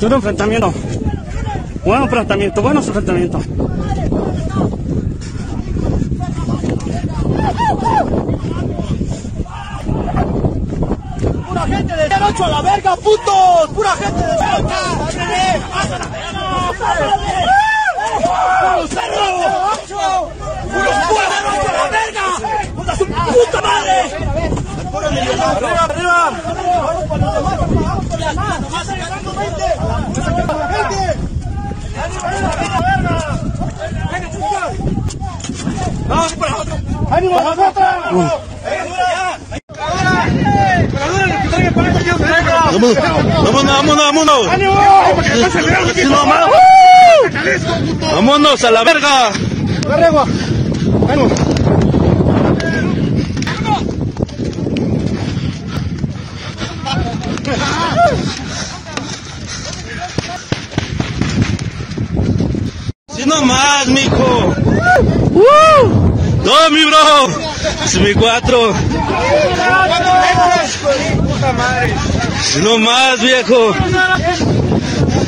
Duro enfrentamiento. Buen enfrentamiento, buenos enfrentamientos. ¡Pura gente de derecho a la verga, putos! ¡Pura gente de derecha! ¡Pasa la verga! ¡Puros cerros! ¡Puros derecho a la verga! ¡Puta su puta madre! ¡Arriba, arriba! ¡Vamos para otro! ¡Ánimo, nosotros! Vámonos, vámonos, vámonos, vámonos. Sí, no, ma- Vámonos a la verga. Sí mijo. No, mi bro. Es mi cuatro. Sí nomás, viejo.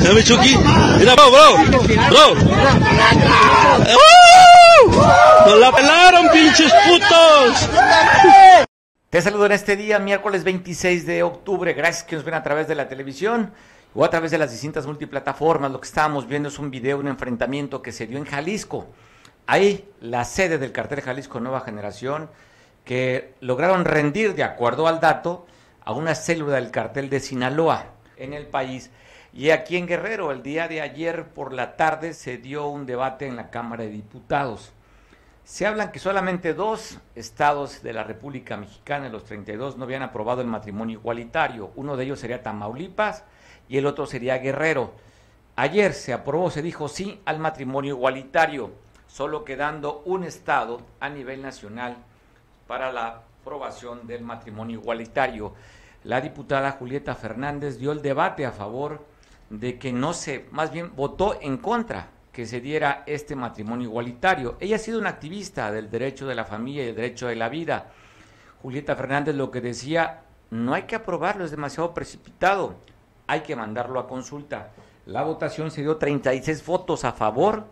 Ya mi Chucky. Mira, bro, bro. Bro. ¡Uh! Nos la pelaron, pinches putos. Te saludo en este día, miércoles 26 de octubre. Gracias que nos ven a través de la televisión o a través de las distintas multiplataformas. Lo que estábamos viendo es un video de un enfrentamiento que se dio en Jalisco. Ahí, la sede del cartel Jalisco Nueva Generación, que lograron rendir, de acuerdo al dato, a una célula del cartel de Sinaloa en el país. Y aquí en Guerrero, el día de ayer por la tarde se dio un debate en la Cámara de Diputados. Se hablan que solamente dos estados de la República Mexicana, de los 32, no habían aprobado el matrimonio igualitario. Uno de ellos sería Tamaulipas y el otro sería Guerrero. Ayer se aprobó, se dijo sí al matrimonio igualitario, solo quedando un estado a nivel nacional para la aprobación del matrimonio igualitario. La diputada Julieta Fernández dio el debate a favor de que no se, más bien votó en contra que se diera este matrimonio igualitario. Ella ha sido una activista del derecho de la familia y el derecho de la vida. Julieta Fernández lo que decía, no hay que aprobarlo, es demasiado precipitado, hay que mandarlo a consulta. La votación se dio 36 votos a favor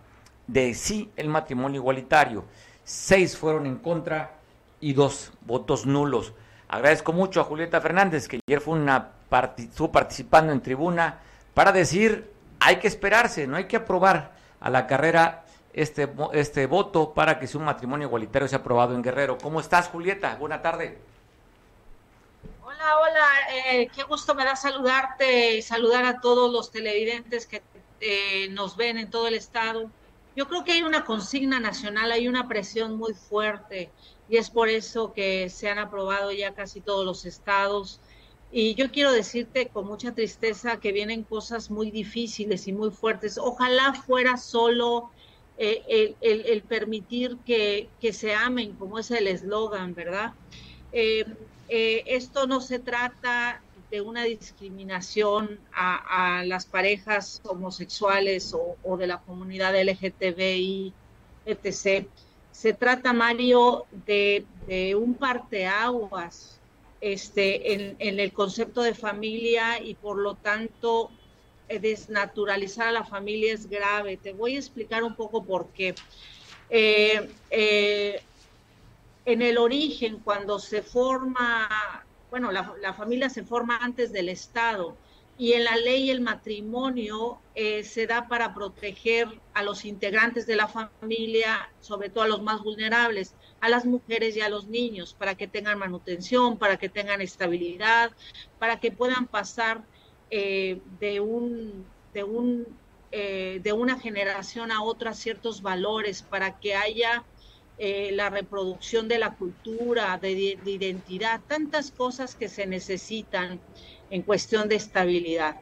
de sí el matrimonio igualitario, seis fueron en contra y dos votos nulos. Agradezco mucho a Julieta Fernández, que ayer fue una estuvo participando en tribuna para decir, hay que esperarse, no hay que aprobar a la carrera este, este voto para que un matrimonio igualitario sea aprobado en Guerrero. ¿Cómo estás, Julieta? Buena tarde. Hola, eh, qué gusto me da saludarte y saludar a todos los televidentes que eh, nos ven en todo el estado. Yo creo que hay una consigna nacional, hay una presión muy fuerte y es por eso que se han aprobado ya casi todos los estados. Y yo quiero decirte con mucha tristeza que vienen cosas muy difíciles y muy fuertes. Ojalá fuera solo eh, el, permitir que se amen, como es el eslogan, ¿verdad? Eh, esto no se trata de una discriminación a, las parejas homosexuales o, de la comunidad LGTBI, etc. Se trata, Mario, de, un parteaguas este, en, el concepto de familia y por lo tanto eh, desnaturalizar a la familia es grave. Te voy a explicar un poco por qué. Eh, en el origen, cuando se forma, bueno, la, familia se forma antes del Estado y en la ley el matrimonio eh, se da para proteger a los integrantes de la familia, sobre todo a los más vulnerables, a las mujeres y a los niños, para que tengan manutención, para que tengan estabilidad, para que puedan pasar eh, de un, de un eh, de una generación a otra ciertos valores, para que haya eh, la reproducción de la cultura, de, de, identidad, tantas cosas que se necesitan en cuestión de estabilidad.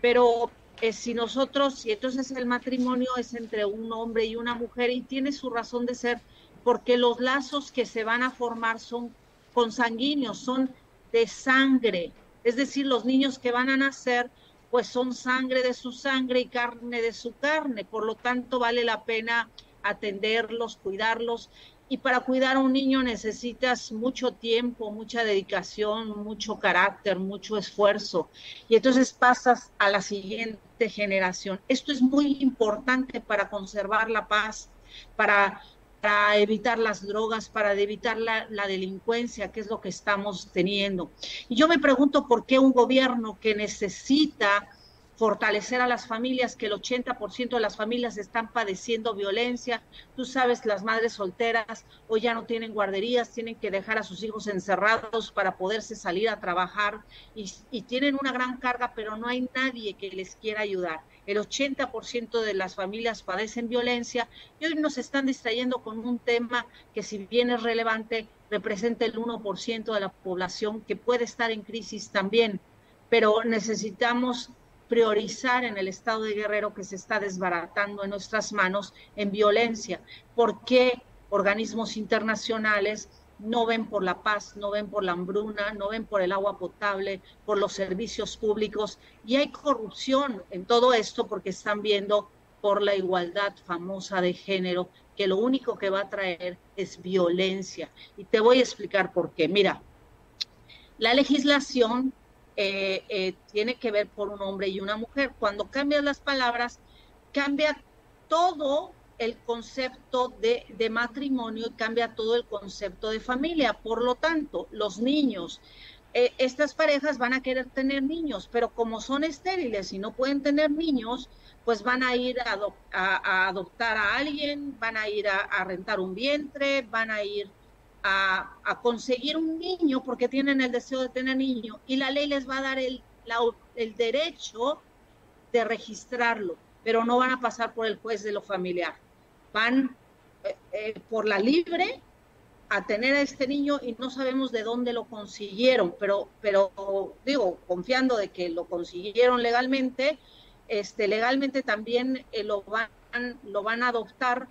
Pero eh, si nosotros, y entonces el matrimonio es entre un hombre y una mujer y tiene su razón de ser, porque los lazos que se van a formar son consanguíneos, son de sangre, es decir, los niños que van a nacer pues son sangre de su sangre y carne de su carne, por lo tanto vale la pena atenderlos, cuidarlos y para cuidar a un niño necesitas mucho tiempo, mucha dedicación, mucho carácter, mucho esfuerzo. Y entonces pasas a la siguiente generación. Esto es muy importante para conservar la paz, para, evitar las drogas, para evitar la, delincuencia, que es lo que estamos teniendo. Y yo me pregunto por qué un gobierno que necesita fortalecer a las familias, que el 80% de las familias están padeciendo violencia. Tú sabes, las madres solteras hoy ya no tienen guarderías, tienen que dejar a sus hijos encerrados para poderse salir a trabajar y, tienen una gran carga, pero no hay nadie que les quiera ayudar. El 80% de las familias padecen violencia y hoy nos están distrayendo con un tema que si bien es relevante, representa el 1% de la población que puede estar en crisis también, pero necesitamos priorizar en el estado de Guerrero que se está desbaratando en nuestras manos en violencia. ¿Por qué organismos internacionales no ven por la paz, no ven por la hambruna, no ven por el agua potable, por los servicios públicos? Y hay corrupción en todo esto porque están viendo por la igualdad famosa de género, que lo único que va a traer es violencia. Y te voy a explicar por qué. Mira, la legislación eh, eh, tiene que ver por un hombre y una mujer. Cuando cambias las palabras, cambia todo el concepto de, matrimonio y cambia todo el concepto de familia. Por lo tanto, los niños, eh, estas parejas van a querer tener niños, pero como son estériles y no pueden tener niños, pues van a ir a, adoptar a alguien, van a ir a rentar un vientre, van a ir a, conseguir un niño porque tienen el deseo de tener niño y la ley les va a dar el, el derecho de registrarlo, pero no van a pasar por el juez de lo familiar. Van eh, eh, por la libre a tener a este niño y no sabemos de dónde lo consiguieron, pero, pero digo, confiando de que lo consiguieron legalmente, este, legalmente también eh, lo, van, lo van a adoptar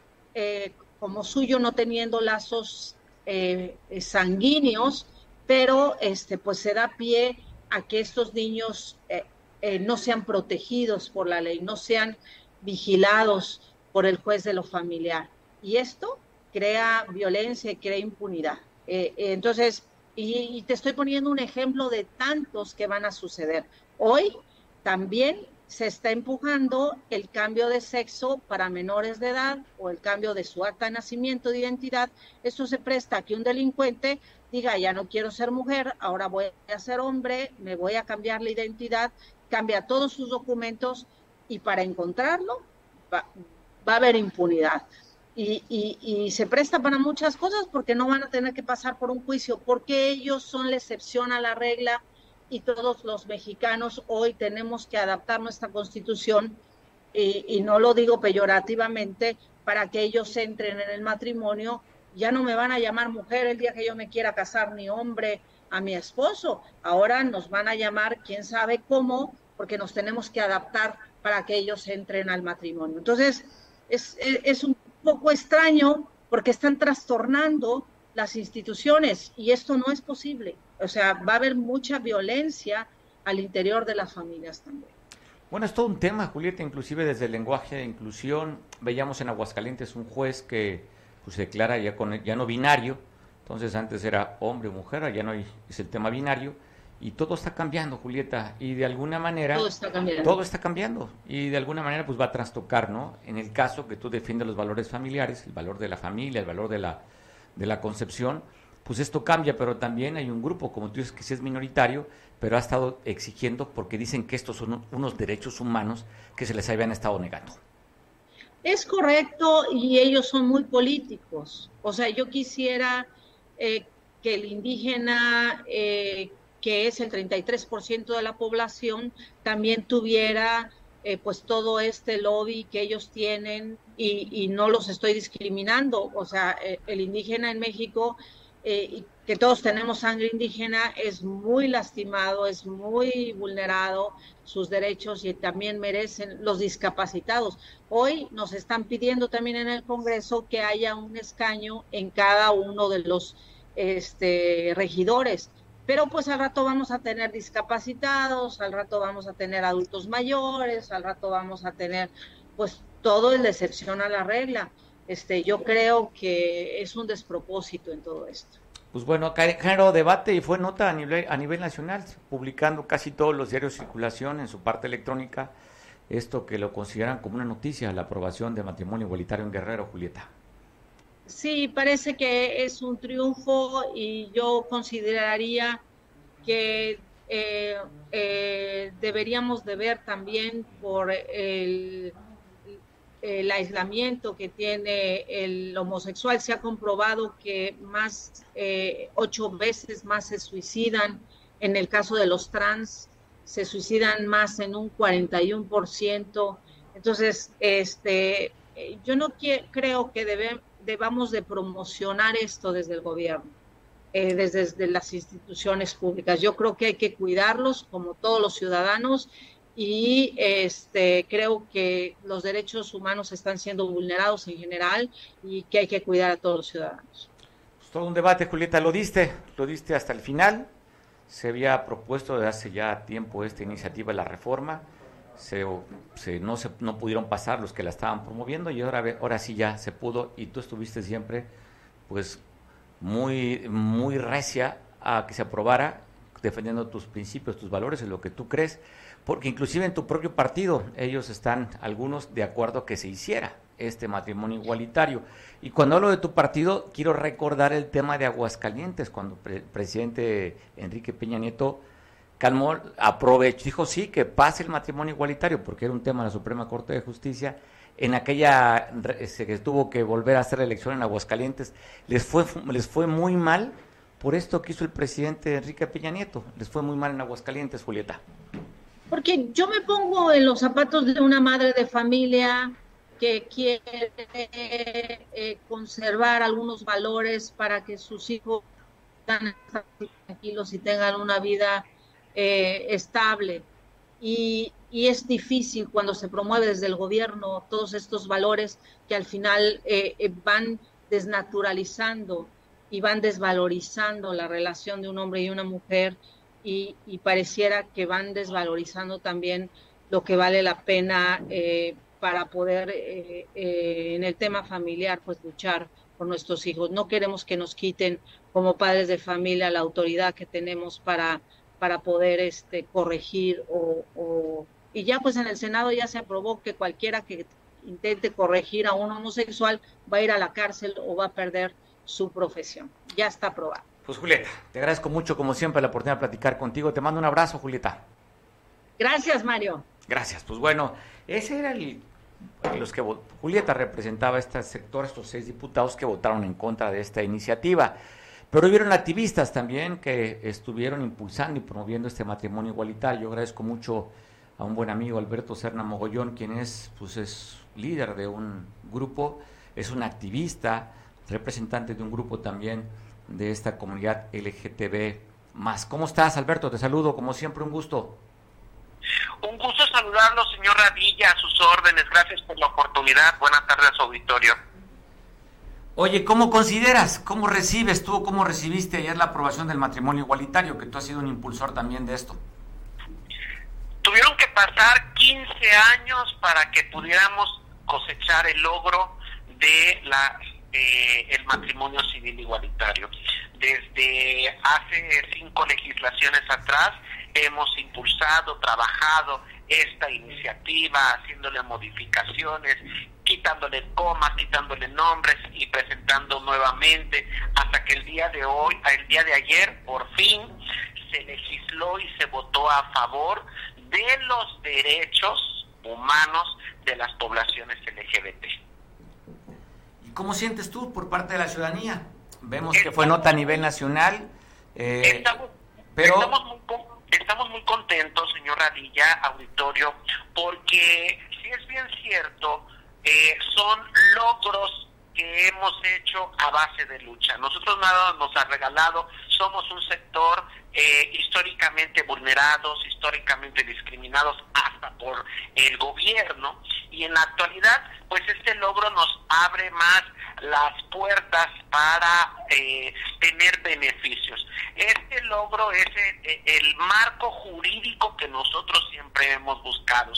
como suyo, no teniendo lazos eh, sanguíneos, pero este, pues se da pie a que estos niños eh, eh, no sean protegidos por la ley, no sean vigilados por el juez de lo familiar. Y esto crea violencia y crea impunidad. entonces, y, te estoy poniendo un ejemplo de tantos que van a suceder. Hoy también se está empujando el cambio de sexo para menores de edad o el cambio de su acta de nacimiento de identidad. Esto se presta a que un delincuente diga, ya no quiero ser mujer, ahora voy a ser hombre, me voy a cambiar la identidad, cambia todos sus documentos y para encontrarlo va, a haber impunidad. Y, se presta para muchas cosas porque no van a tener que pasar por un juicio, porque ellos son la excepción a la regla y todos los mexicanos hoy tenemos que adaptar nuestra constitución, y, no lo digo peyorativamente, para que ellos entren en el matrimonio. Ya no me van a llamar mujer el día que yo me quiera casar, ni hombre a mi esposo. Ahora nos van a llamar, quién sabe cómo, porque nos tenemos que adaptar para que ellos entren al matrimonio. Entonces, es, es un poco extraño porque están trastornando las instituciones y esto no es posible. O sea, va a haber mucha violencia al interior de las familias también. Bueno, es todo un tema, Julieta, inclusive desde el lenguaje de inclusión. Veíamos en Aguascalientes un juez que pues, se declara ya, con, ya no binario, entonces antes era hombre o mujer, ya no es el tema binario, y todo está cambiando, Julieta, y de alguna manera... Todo está cambiando. Todo está cambiando, y de alguna manera pues va a trastocar, ¿no? En el caso que tú defiendes los valores familiares, el valor de la familia, el valor de la, de la concepción, pues esto cambia, pero también hay un grupo, como tú dices, que sí es minoritario, pero ha estado exigiendo porque dicen que estos son unos derechos humanos que se les habían estado negando. Es correcto y ellos son muy políticos. O sea, yo quisiera eh, que el indígena, eh, que es el 33% de la población, también tuviera eh, pues todo este lobby que ellos tienen y, y, no los estoy discriminando. O sea, el indígena en México eh, que todos tenemos sangre indígena, es muy lastimado, es muy vulnerado sus derechos y también merecen los discapacitados. Hoy nos están pidiendo también en el Congreso que haya un escaño en cada uno de los este, regidores. Pero pues al rato vamos a tener discapacitados, al rato vamos a tener adultos mayores, al rato vamos a tener pues todo el de excepción a la regla. Este, yo creo que es un despropósito en todo esto. Pues bueno, generó debate y fue nota a nivel, a nivel nacional, publicando casi todos los diarios de circulación en su parte electrónica esto que lo consideran como una noticia, la aprobación de matrimonio igualitario en Guerrero, Julieta. Sí, parece que es un triunfo y yo consideraría que eh, eh, deberíamos de ver también por el, el, aislamiento que tiene el homosexual. Se ha comprobado que más, eh, ocho veces más se suicidan en el caso de los trans se suicidan más en un 41%. Entonces, este, yo no creo que debe, debamos de promocionar esto desde el gobierno, eh, desde, las instituciones públicas. Yo creo que hay que cuidarlos como todos los ciudadanos y este, creo que los derechos humanos están siendo vulnerados en general y que hay que cuidar a todos los ciudadanos. Pues todo un debate, Julieta, lo diste, lo diste hasta el final. Se había propuesto desde hace ya tiempo esta iniciativa de la reforma, se, no, se, no pudieron pasar los que la estaban promoviendo y ahora, ahora sí ya se pudo y tú estuviste siempre pues muy, muy recia a que se aprobara defendiendo tus principios, tus valores, en lo que tú crees, porque inclusive en tu propio partido ellos están algunos de acuerdo que se hiciera este matrimonio igualitario. Y cuando hablo de tu partido, quiero recordar el tema de Aguascalientes, cuando el presidente Enrique Peña Nieto calmó, aprovechó, dijo sí, que pase el matrimonio igualitario, porque era un tema de la Suprema Corte de Justicia. En aquella que tuvo que volver a hacer la elección en Aguascalientes, les fue, les fue muy mal por esto que hizo el presidente Enrique Peña Nieto. Les fue muy mal en Aguascalientes, Julieta. Porque yo me pongo en los zapatos de una madre de familia que quiere eh, conservar algunos valores para que sus hijos estén tranquilos y tengan una vida eh, estable. Y, es difícil cuando se promueve desde el gobierno todos estos valores que al final eh, van desnaturalizando y van desvalorizando la relación de un hombre y una mujer y, pareciera que van desvalorizando también lo que vale la pena para poder eh, eh, en el tema familiar pues luchar por nuestros hijos. No queremos que nos quiten como padres de familia la autoridad que tenemos para, para poder este, corregir o, y ya pues en el Senado ya se aprobó que cualquiera que intente corregir a un homosexual va a ir a la cárcel o va a perder su profesión. Ya está aprobado. Pues Julieta, te agradezco mucho como siempre la oportunidad de platicar contigo. Te mando un abrazo, Julieta. Gracias, Mario. Gracias. Pues bueno, ese era el los que Julieta representaba este sector, estos seis diputados que votaron en contra de esta iniciativa. Pero hubieron activistas también que estuvieron impulsando y promoviendo este matrimonio igualitario. Yo agradezco mucho a un buen amigo, Alberto Serna Mogollón, quien es, pues es líder de un grupo, es un activista, representante de un grupo también de esta comunidad LGTB más. ¿Cómo estás, Alberto? Te saludo, como siempre, un gusto. Un gusto saludarlo, señor Radilla, a sus órdenes. Gracias por la oportunidad. Buenas tardes a su auditorio. Oye, ¿cómo consideras, cómo recibes tú, cómo recibiste ayer la aprobación del matrimonio igualitario, que tú has sido un impulsor también de esto? Tuvieron que pasar 15 años para que pudiéramos cosechar el logro de la eh, el matrimonio civil igualitario. Desde hace cinco legislaciones atrás hemos impulsado, trabajado esta iniciativa, haciéndole modificaciones, quitándole comas, quitándole nombres y presentando nuevamente hasta que el día de hoy, el día de ayer, por fin se legisló y se votó a favor de los derechos humanos de las poblaciones LGBT. ¿Y cómo sientes tú por parte de la ciudadanía? Vemos que fue nota a nivel nacional, eh, pero... Estamos muy Estamos muy contentos, señor Radilla, auditorio, porque si es bien cierto, eh, son logros que hemos hecho a base de lucha. Nosotros nada nos ha regalado, somos un sector eh, históricamente vulnerados, históricamente discriminados hasta por el gobierno y en la actualidad pues este logro nos abre más las puertas para eh, tener beneficios. Este logro es el, el, marco jurídico que nosotros siempre hemos buscado.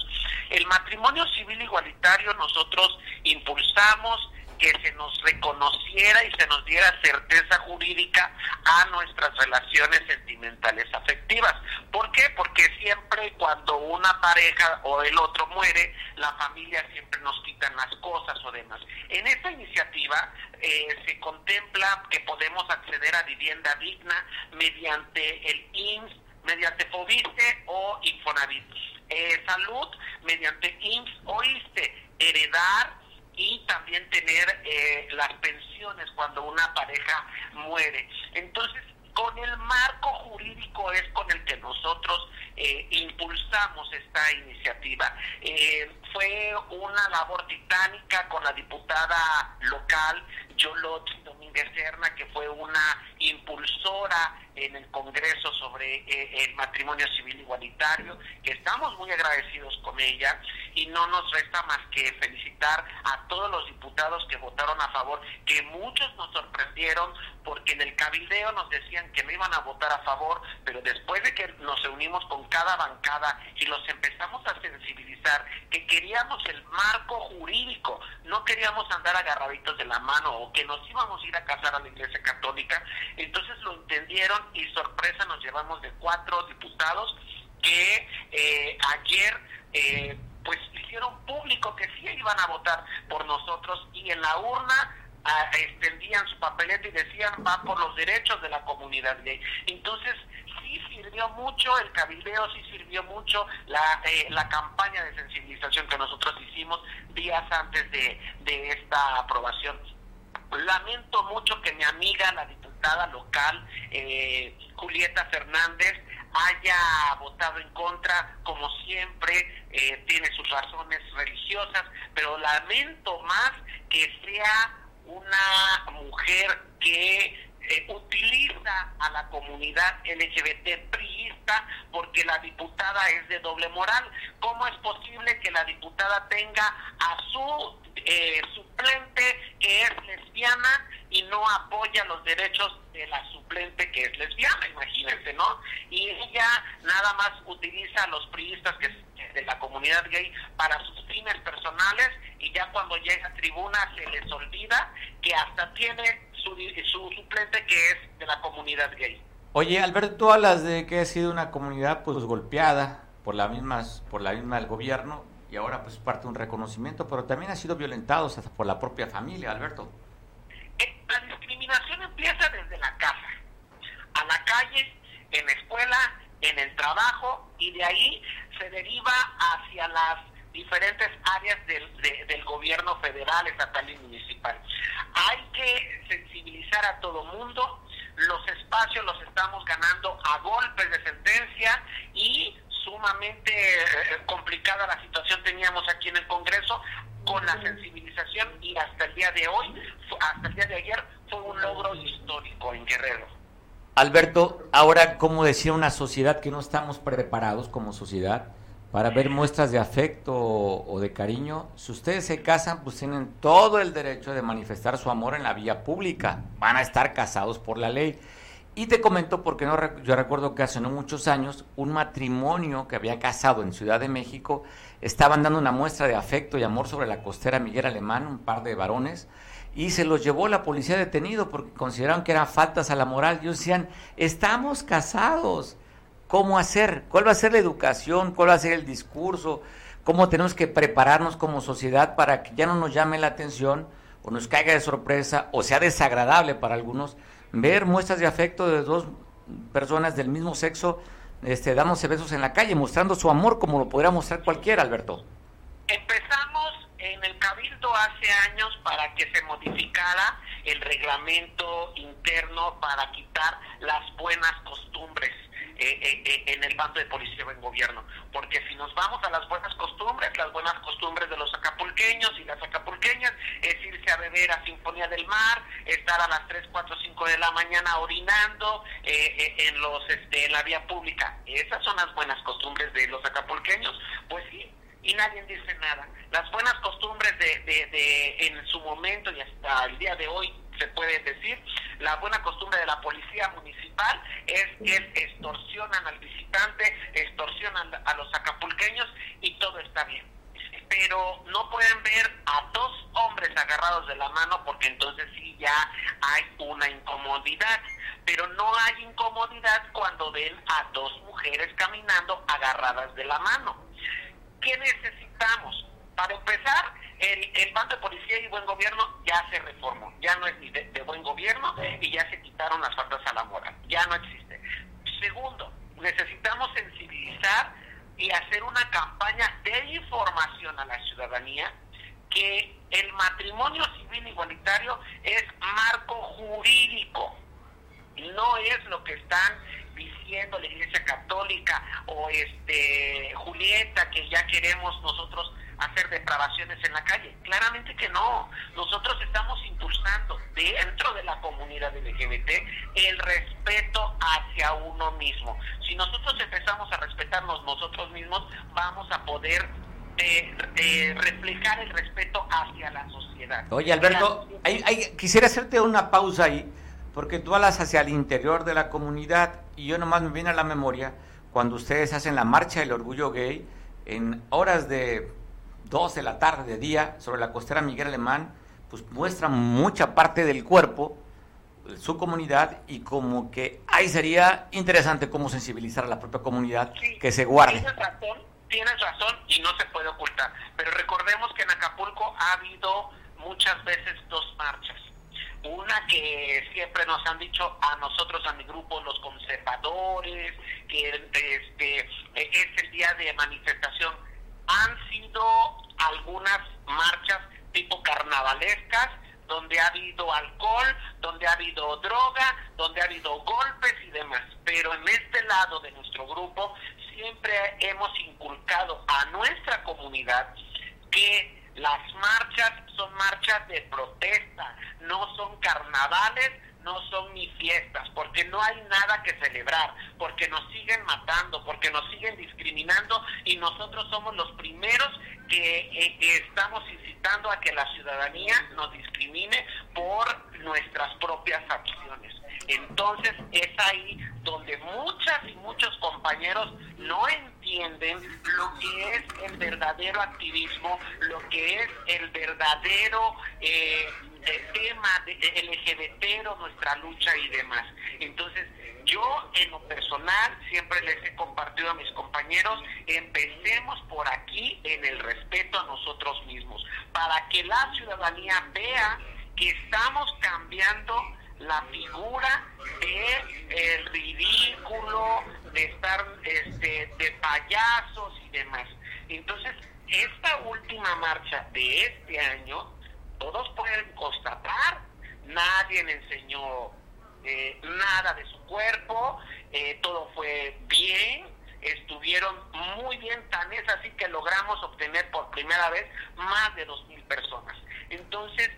El matrimonio civil igualitario nosotros impulsamos que se nos reconociera y se nos diera certeza jurídica a nuestras relaciones sentimentales afectivas. ¿Por qué? Porque siempre cuando una pareja o el otro muere, la familia siempre nos quitan las cosas o demás. En esta iniciativa eh, se contempla que podemos acceder a vivienda digna mediante el IMSS, mediante FOBISTE o Infonavit. Eh, salud mediante IMSS o ISTE, heredar y también tener eh, las pensiones cuando una pareja muere. Entonces, con el marco jurídico es con el que nosotros eh, impulsamos esta iniciativa. Eh, fue una labor titánica con la diputada local Yolot Domínguez Serna, que fue una impulsora en el Congreso sobre eh, el matrimonio civil igualitario, que estamos muy agradecidos con ella. Y no nos resta más que felicitar a todos los diputados que votaron a favor, que muchos nos sorprendieron porque en el cabildeo nos decían que no iban a votar a favor, pero después de que nos reunimos con cada bancada y los empezamos a sensibilizar, que queríamos el marco jurídico, no queríamos andar agarraditos de la mano o que nos íbamos a ir a casar a la Iglesia Católica, entonces lo entendieron y sorpresa nos llevamos de cuatro diputados que eh, ayer eh, pues hicieron público que sí iban a votar por nosotros y en la urna ah, extendían su papeleta y decían va por los derechos de la comunidad gay. Entonces sí sirvió mucho el cabildeo, sí sirvió mucho la, eh, la campaña de sensibilización que nosotros hicimos días antes de, de esta aprobación. Lamento mucho que mi amiga, la diputada local, eh, Julieta Fernández, haya votado en contra, como siempre, eh, tiene sus razones religiosas, pero lamento más que sea una mujer que eh, utiliza a la comunidad LGBT porque la diputada es de doble moral. ¿Cómo es posible que la diputada tenga a su eh, suplente que es lesbiana y no apoya los derechos de la suplente que es lesbiana, imagínense, ¿no? Y ella nada más utiliza a los priistas de la comunidad gay para sus fines personales y ya cuando llega a tribuna se les olvida que hasta tiene su, su suplente que es de la comunidad gay. Oye, Alberto, tú hablas de que ha sido una comunidad pues golpeada por la misma por la misma del gobierno y ahora pues parte de un reconocimiento, pero también ha sido violentados hasta por la propia familia, Alberto. Eh, la discriminación empieza desde la casa, a la calle, en la escuela, en el trabajo y de ahí se deriva hacia las diferentes áreas del, del gobierno federal, estatal y municipal. Hay que sensibilizar a todo mundo, los espacios los estamos ganando a golpes de sentencia y sumamente eh, complicada la situación teníamos aquí en el Congreso con la sensibilización y hasta el día de hoy, hasta el día de ayer, fue un logro histórico en Guerrero. Alberto, ahora, como decía una sociedad que no estamos preparados como sociedad para ver muestras de afecto o de cariño, si ustedes se casan, pues tienen todo el derecho de manifestar su amor en la vía pública, van a estar casados por la ley. Y te comento porque no, yo recuerdo que hace no muchos años un matrimonio que había casado en Ciudad de México estaban dando una muestra de afecto y amor sobre la costera Miguel Alemán, un par de varones, y se los llevó la policía detenido porque consideraron que eran faltas a la moral. Ellos decían, estamos casados, ¿cómo hacer? ¿Cuál va a ser la educación? ¿Cuál va a ser el discurso? ¿Cómo tenemos que prepararnos como sociedad para que ya no nos llame la atención o nos caiga de sorpresa o sea desagradable para algunos? ver muestras de afecto de dos personas del mismo sexo este, dándose besos en la calle, mostrando su amor como lo podría mostrar cualquiera, Alberto. Empezamos en el Cabildo hace años para que se modificara el reglamento interno para quitar las buenas costumbres eh, eh, eh, en el bando de policía o en gobierno. Porque si nos vamos a las buenas costumbres, las buenas costumbres de los acapulqueños y las acapulqueñas es irse a beber a Sinfonía del Mar, estar a las 3, 4, 5 de la mañana orinando en los este, en la vía pública. Esas son las buenas costumbres de los acapulqueños. Pues sí, y nadie dice nada. Las buenas costumbres de, de, de, en su momento y hasta el día de hoy se puede decir, la buena costumbre de la policía municipal es que extorsionan al visitante, extorsionan a los acapulqueños y todo está bien. pero no pueden ver a dos hombres agarrados de la mano porque entonces sí ya hay una incomodidad. Pero no hay incomodidad cuando ven a dos mujeres caminando agarradas de la mano. ¿Qué necesitamos? Para empezar, el, el bando de policía y buen gobierno ya se reformó, ya no es ni de, de buen gobierno y ya se quitaron las faltas a la moral, ya no existe. Segundo, necesitamos sensibilizar y hacer una campaña de información a la ciudadanía que el matrimonio civil igualitario es marco jurídico, no es lo que están diciendo la Iglesia Católica o este Julieta que ya queremos nosotros hacer depravaciones en la calle. Claramente que no. Nosotros estamos impulsando dentro de la comunidad LGBT el respeto hacia uno mismo. Si nosotros empezamos a respetarnos nosotros mismos, vamos a poder eh, eh, reflejar el respeto hacia la sociedad. Oye, Alberto, hay- hay- quisiera hacerte una pausa ahí, porque tú hablas hacia el interior de la comunidad y yo nomás me viene a la memoria cuando ustedes hacen la marcha del orgullo gay en horas de 2 de la tarde, de día, sobre la costera Miguel Alemán, pues muestran mucha parte del cuerpo, su comunidad, y como que ahí sería interesante cómo sensibilizar a la propia comunidad Sí, que se guarde. Tienes razón, tienes razón y no se puede ocultar. Pero recordemos que en Acapulco ha habido muchas veces dos marchas. Una que siempre nos han dicho a nosotros, a mi grupo, los conservadores, que este es el día de manifestación. Han sido algunas marchas tipo carnavalescas, donde ha habido alcohol, donde ha habido droga, donde ha habido golpes y demás. Pero en este lado de nuestro grupo siempre hemos inculcado a nuestra comunidad que las marchas son marchas de protesta, no son carnavales, no son ni fiestas, porque no hay nada que celebrar, porque nos siguen matando, porque nos siguen discriminando y nosotros somos los primeros que eh, estamos incitando a que la ciudadanía nos discrimine por nuestras propias acciones. Entonces es ahí donde muchas y muchos compañeros no entienden lo que es el verdadero activismo, lo que es el verdadero eh, tema LGBT, nuestra lucha y demás. Entonces yo en lo personal siempre les he compartido a mis compañeros, empecemos por aquí en el respeto a nosotros mismos, para que la ciudadanía vea que estamos cambiando la figura de el ridículo, de estar este, de payasos y demás. Entonces, esta última marcha de este año, todos pueden constatar, nadie enseñó eh, nada de su cuerpo, eh, todo fue bien, estuvieron muy bien, tan es así que logramos obtener por primera vez más de dos mil personas. Entonces,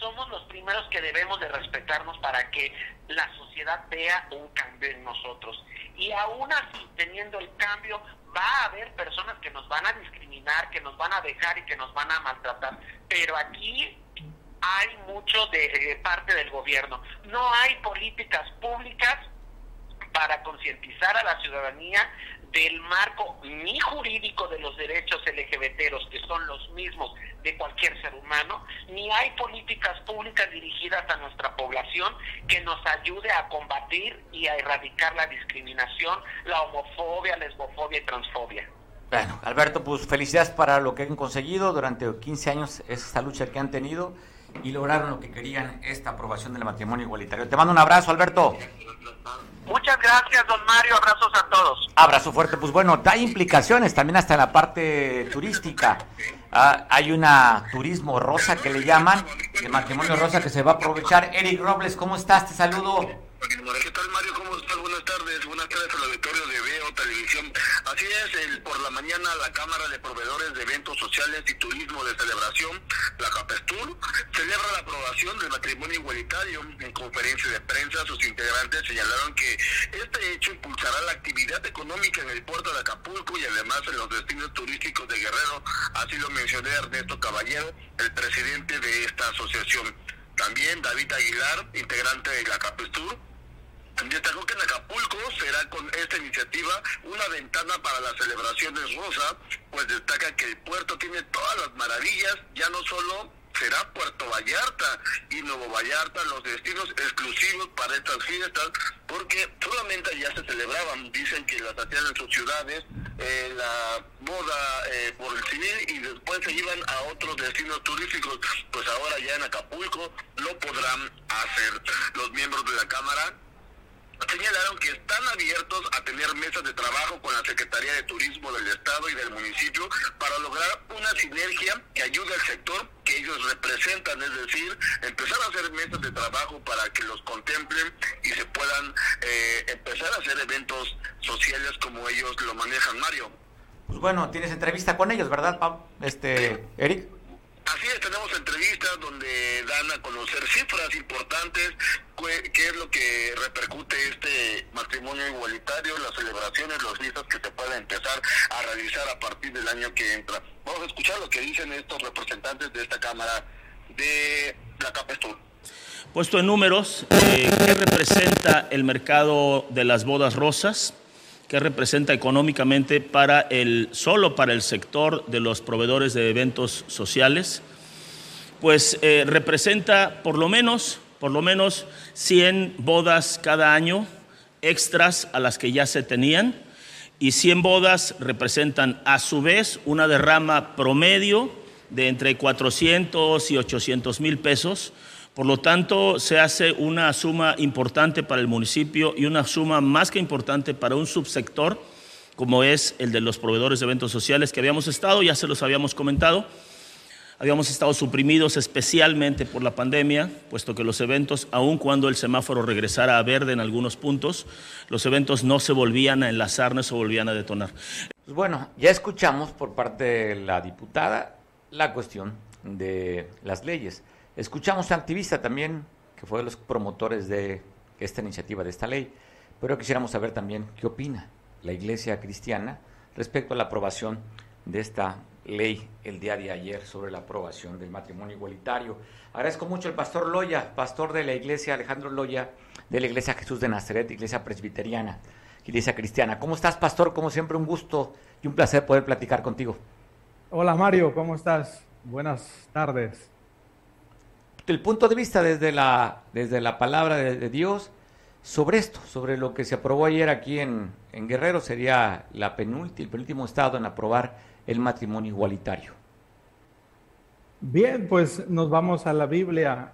somos los primeros que debemos de respetarnos para que la sociedad vea un cambio en nosotros. Y aún así, teniendo el cambio, va a haber personas que nos van a discriminar, que nos van a dejar y que nos van a maltratar. Pero aquí hay mucho de parte del gobierno. No hay políticas públicas para concientizar a la ciudadanía del marco ni jurídico de los derechos LGBTeros, que son los mismos de cualquier ser humano, ni hay políticas públicas dirigidas a nuestra población que nos ayude a combatir y a erradicar la discriminación, la homofobia, lesbofobia y transfobia. Bueno, Alberto, pues felicidades para lo que han conseguido durante 15 años, esta lucha que han tenido y lograron lo que querían, esta aprobación del matrimonio igualitario. Te mando un abrazo, Alberto. Muchas gracias, don Mario. Abrazos a todos. Abrazo fuerte. Pues bueno, hay implicaciones también hasta en la parte turística. Ah, hay una turismo rosa que le llaman, de matrimonio rosa que se va a aprovechar. Eric Robles, ¿cómo estás? Te saludo. ¿Qué tal, Mario? ¿Cómo estás? Buenas tardes. Buenas tardes al auditorio de Veo Televisión. Así es, el, por la mañana la Cámara de Proveedores de Eventos Sociales y Turismo de Celebración, la CAPESTUR, celebra la aprobación del matrimonio igualitario. En conferencia de prensa, sus integrantes señalaron que este hecho impulsará la actividad económica en el puerto de Acapulco y además en los destinos turísticos de Guerrero. Así lo mencioné Ernesto Caballero, el presidente de esta asociación. También David Aguilar, integrante de la CAPESTUR, Destacó que en Acapulco será con esta iniciativa una ventana para las celebraciones rosa, pues destaca que el puerto tiene todas las maravillas, ya no solo será Puerto Vallarta y Nuevo Vallarta los destinos exclusivos para estas fiestas, porque solamente ya se celebraban, dicen que las hacían en sus ciudades, eh, la boda eh, por el civil y después se iban a otros destinos turísticos, pues ahora ya en Acapulco lo podrán hacer. Los miembros de la Cámara señalaron que están abiertos a tener mesas de trabajo con la Secretaría de Turismo del Estado y del municipio para lograr una sinergia que ayude al sector que ellos representan, es decir, empezar a hacer mesas de trabajo para que los contemplen y se puedan eh, empezar a hacer eventos sociales como ellos lo manejan, Mario. Pues bueno, tienes entrevista con ellos, ¿verdad, Este, Eric. Así es, tenemos entrevistas donde dan a conocer cifras importantes, qué es lo que repercute este matrimonio igualitario, las celebraciones, los listas que se pueden empezar a realizar a partir del año que entra. Vamos a escuchar lo que dicen estos representantes de esta Cámara de la CAPESTUR. Puesto en números, eh, ¿qué representa el mercado de las bodas rosas? ¿Qué representa económicamente para el, solo para el sector de los proveedores de eventos sociales, pues eh, representa por lo menos, por lo menos 100 bodas cada año extras a las que ya se tenían y 100 bodas representan a su vez una derrama promedio de entre 400 y 800 mil pesos por lo tanto, se hace una suma importante para el municipio y una suma más que importante para un subsector como es el de los proveedores de eventos sociales que habíamos estado, ya se los habíamos comentado. Habíamos estado suprimidos especialmente por la pandemia, puesto que los eventos, aun cuando el semáforo regresara a verde en algunos puntos, los eventos no se volvían a enlazar, no se volvían a detonar. Pues bueno, ya escuchamos por parte de la diputada la cuestión de las leyes. Escuchamos a activista también, que fue de los promotores de esta iniciativa, de esta ley, pero quisiéramos saber también qué opina la Iglesia Cristiana respecto a la aprobación de esta ley el día de ayer sobre la aprobación del matrimonio igualitario. Agradezco mucho al pastor Loya, pastor de la Iglesia Alejandro Loya, de la Iglesia Jesús de Nazaret, Iglesia Presbiteriana, Iglesia Cristiana. ¿Cómo estás, pastor? Como siempre, un gusto y un placer poder platicar contigo. Hola, Mario, ¿cómo estás? Buenas tardes el punto de vista desde la, desde la palabra de, Dios sobre esto, sobre lo que se aprobó ayer aquí en, en Guerrero, sería la penúltima, el penúltimo estado en aprobar el matrimonio igualitario. Bien, pues nos vamos a la Biblia,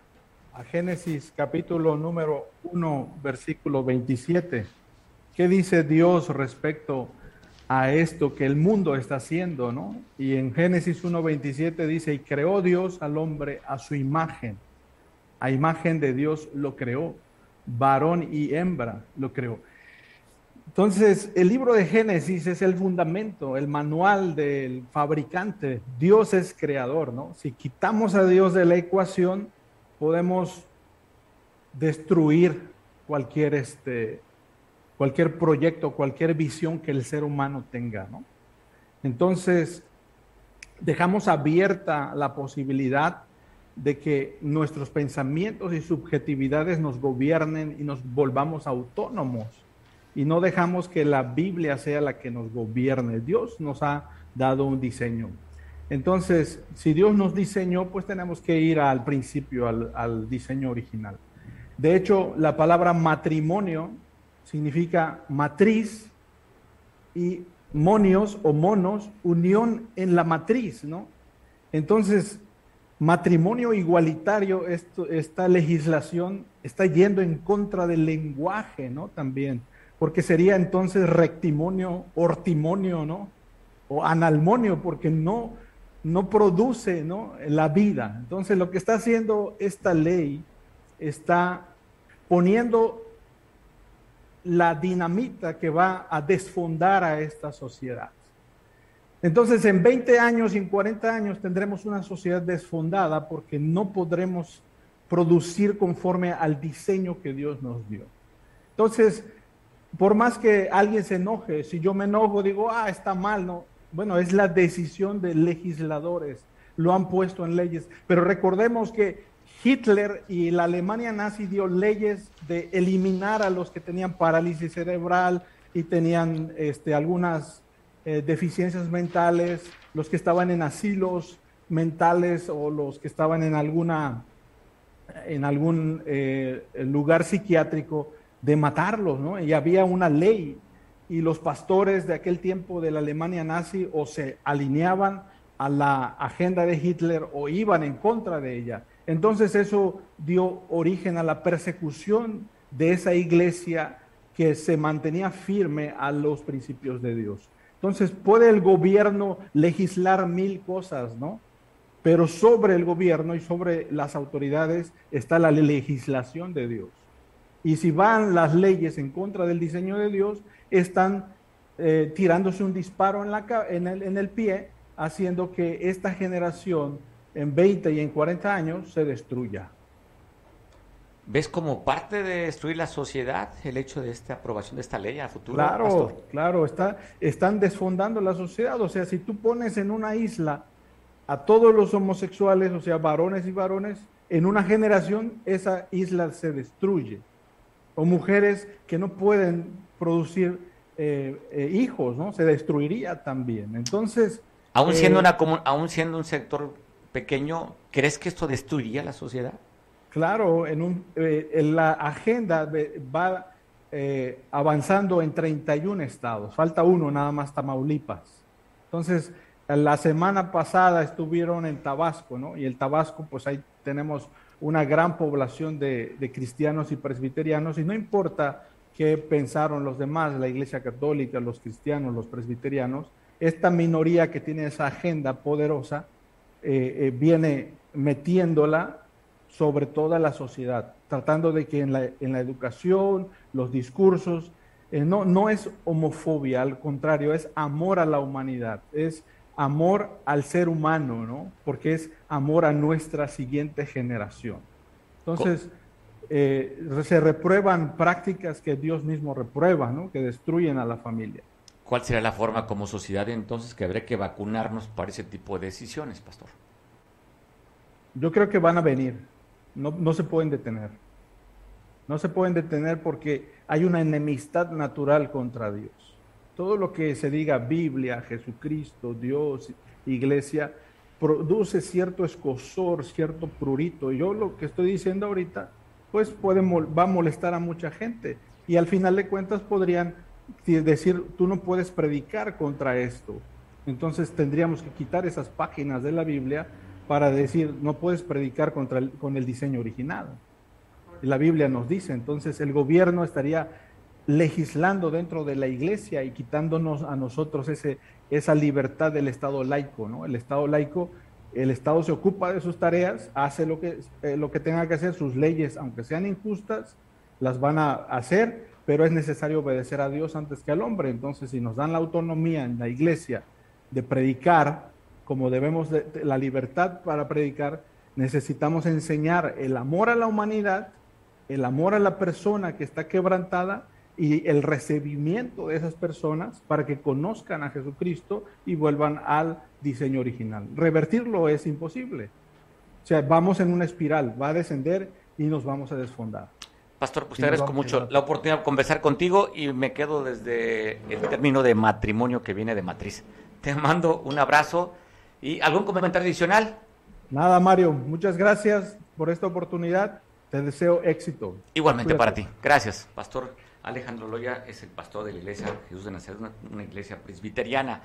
a Génesis capítulo número 1, versículo 27. ¿Qué dice Dios respecto a esto que el mundo está haciendo, no? Y en Génesis 1.27 dice, y creó Dios al hombre a su imagen a imagen de Dios lo creó, varón y hembra lo creó. Entonces, el libro de Génesis es el fundamento, el manual del fabricante. Dios es creador, ¿no? Si quitamos a Dios de la ecuación, podemos destruir cualquier, este, cualquier proyecto, cualquier visión que el ser humano tenga, ¿no? Entonces, dejamos abierta la posibilidad de que nuestros pensamientos y subjetividades nos gobiernen y nos volvamos autónomos y no dejamos que la Biblia sea la que nos gobierne. Dios nos ha dado un diseño. Entonces, si Dios nos diseñó, pues tenemos que ir al principio, al, diseño original. De hecho, la palabra matrimonio significa matriz y monios o monos, unión en la matriz, ¿no? Entonces, matrimonio igualitario, esto, esta legislación está yendo en contra del lenguaje, ¿no? También, porque sería entonces rectimonio, ortimonio, ¿no? O analmonio, porque no, no produce, ¿no? La vida. Entonces, lo que está haciendo esta ley está poniendo la dinamita que va a desfondar a esta sociedad. Entonces, en 20 años y en 40 años tendremos una sociedad desfondada porque no podremos producir conforme al diseño que Dios nos dio. Entonces, por más que alguien se enoje, si yo me enojo, digo, ah, está mal, no. Bueno, es la decisión de legisladores, lo han puesto en leyes. Pero recordemos que Hitler y la Alemania nazi dio leyes de eliminar a los que tenían parálisis cerebral y tenían este, algunas eh, deficiencias mentales, los que estaban en asilos mentales o los que estaban en alguna en algún eh, lugar psiquiátrico de matarlos, ¿no? Y había una ley y los pastores de aquel tiempo de la Alemania nazi o se alineaban a la agenda de Hitler o iban en contra de ella. Entonces eso dio origen a la persecución de esa iglesia que se mantenía firme a los principios de Dios. Entonces puede el gobierno legislar mil cosas, ¿no? Pero sobre el gobierno y sobre las autoridades está la legislación de Dios. Y si van las leyes en contra del diseño de Dios, están eh, tirándose un disparo en, la, en, el, en el pie, haciendo que esta generación en 20 y en 40 años se destruya. ¿Ves como parte de destruir la sociedad el hecho de esta aprobación de esta ley a futuro? Claro, claro, está, están desfondando la sociedad. O sea, si tú pones en una isla a todos los homosexuales, o sea, varones y varones, en una generación esa isla se destruye. O mujeres que no pueden producir eh, eh, hijos, ¿no? Se destruiría también. Entonces... Aún siendo, eh, una, aún siendo un sector pequeño, ¿crees que esto destruiría la sociedad? Claro, en, un, en la agenda va avanzando en 31 estados. Falta uno, nada más Tamaulipas. Entonces, la semana pasada estuvieron en Tabasco, ¿no? Y el Tabasco, pues ahí tenemos una gran población de, cristianos y presbiterianos, y no importa qué pensaron los demás, la Iglesia Católica, los cristianos, los presbiterianos, esta minoría que tiene esa agenda poderosa eh, eh, viene metiéndola sobre toda la sociedad, tratando de que en la, en la educación, los discursos, eh, no, no es homofobia, al contrario, es amor a la humanidad, es amor al ser humano, ¿no? Porque es amor a nuestra siguiente generación. Entonces, eh, se reprueban prácticas que Dios mismo reprueba, ¿no? Que destruyen a la familia. ¿Cuál será la forma como sociedad entonces que habría que vacunarnos para ese tipo de decisiones, pastor? Yo creo que van a venir, no, no se pueden detener. No se pueden detener porque hay una enemistad natural contra Dios todo lo que se diga Biblia, Jesucristo, Dios, iglesia, produce cierto escosor, cierto prurito. Yo lo que estoy diciendo ahorita, pues puede, va a molestar a mucha gente. Y al final de cuentas podrían decir, tú no puedes predicar contra esto. Entonces tendríamos que quitar esas páginas de la Biblia para decir, no puedes predicar contra el, con el diseño original. La Biblia nos dice, entonces el gobierno estaría legislando dentro de la iglesia y quitándonos a nosotros ese, esa libertad del Estado laico, ¿no? El Estado laico, el Estado se ocupa de sus tareas, hace lo que, eh, lo que tenga que hacer, sus leyes, aunque sean injustas, las van a hacer, pero es necesario obedecer a Dios antes que al hombre. Entonces, si nos dan la autonomía en la iglesia de predicar, como debemos de la libertad para predicar, necesitamos enseñar el amor a la humanidad, el amor a la persona que está quebrantada, y el recibimiento de esas personas para que conozcan a Jesucristo y vuelvan al diseño original. Revertirlo es imposible. O sea, vamos en una espiral, va a descender y nos vamos a desfondar. Pastor, pues te agradezco mucho la oportunidad de conversar contigo y me quedo desde el término de matrimonio que viene de matriz. Te mando un abrazo y algún comentario adicional. Nada, Mario, muchas gracias por esta oportunidad. Te deseo éxito. Igualmente para ti. Gracias, Pastor. Alejandro Loya es el pastor de la iglesia Jesús de Nazaret, una, iglesia presbiteriana.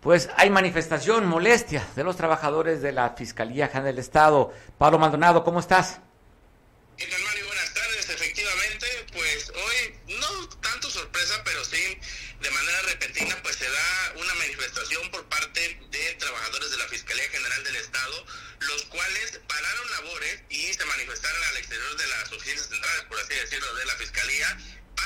Pues hay manifestación, molestia de los trabajadores de la Fiscalía General del Estado. Pablo Maldonado, ¿cómo estás? ¿Qué tal, Mario? Buenas tardes. Efectivamente, pues hoy no tanto sorpresa, pero sí de manera repentina, pues se da por parte de trabajadores de la Fiscalía General del Estado, los cuales pararon labores y se manifestaron al exterior de las oficinas centrales, por así decirlo, de la Fiscalía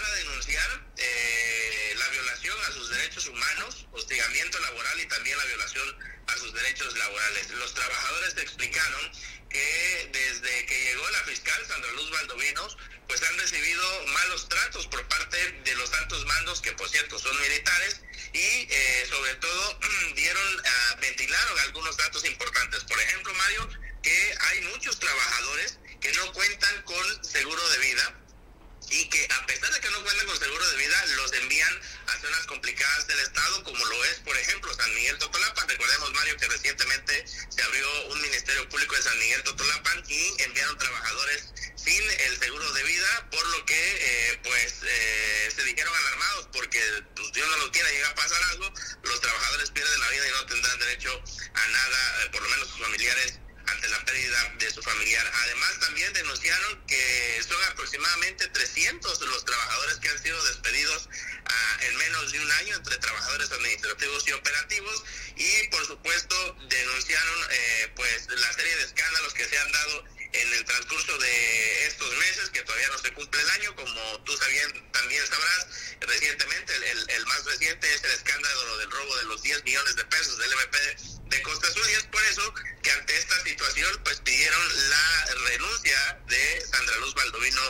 para denunciar eh, la violación a sus derechos humanos, hostigamiento laboral y también la violación a sus derechos laborales. Los trabajadores explicaron que desde que llegó la fiscal Sandra Luz Valdovinos, pues han recibido malos tratos por parte de los altos mandos que por cierto son militares y eh, sobre todo dieron, uh, ventilaron algunos datos importantes. Por ejemplo, Mario, que hay muchos trabajadores que no cuentan con seguro de vida y que a pesar de que no cuentan con seguro de vida, los envían a zonas complicadas del estado, como lo es, por ejemplo, San Miguel Totolapan. Recordemos, Mario, que recientemente se abrió un Ministerio Público de San Miguel Totolapan y enviaron trabajadores sin el seguro de vida, por lo que eh, pues eh, se dijeron alarmados porque pues, Dios no lo quiera, llega a pasar algo, los trabajadores pierden la vida y no tendrán derecho a nada, eh, por lo menos sus familiares ante la pérdida de su familiar. Además, también denunciaron que son aproximadamente 300 los trabajadores que han sido despedidos ah, en menos de un año entre trabajadores administrativos y operativos y, por supuesto, denunciaron eh, pues la serie de escándalos que se han dado en el transcurso de estos meses, que todavía no se cumple el año, como tú sabían, también sabrás, recientemente, el, el, más reciente es el escándalo del robo de los 10 millones de pesos del MP de Costa Azul, y es por eso que ante esta situación, pues pidieron la renuncia de Sandra Luz Baldovino,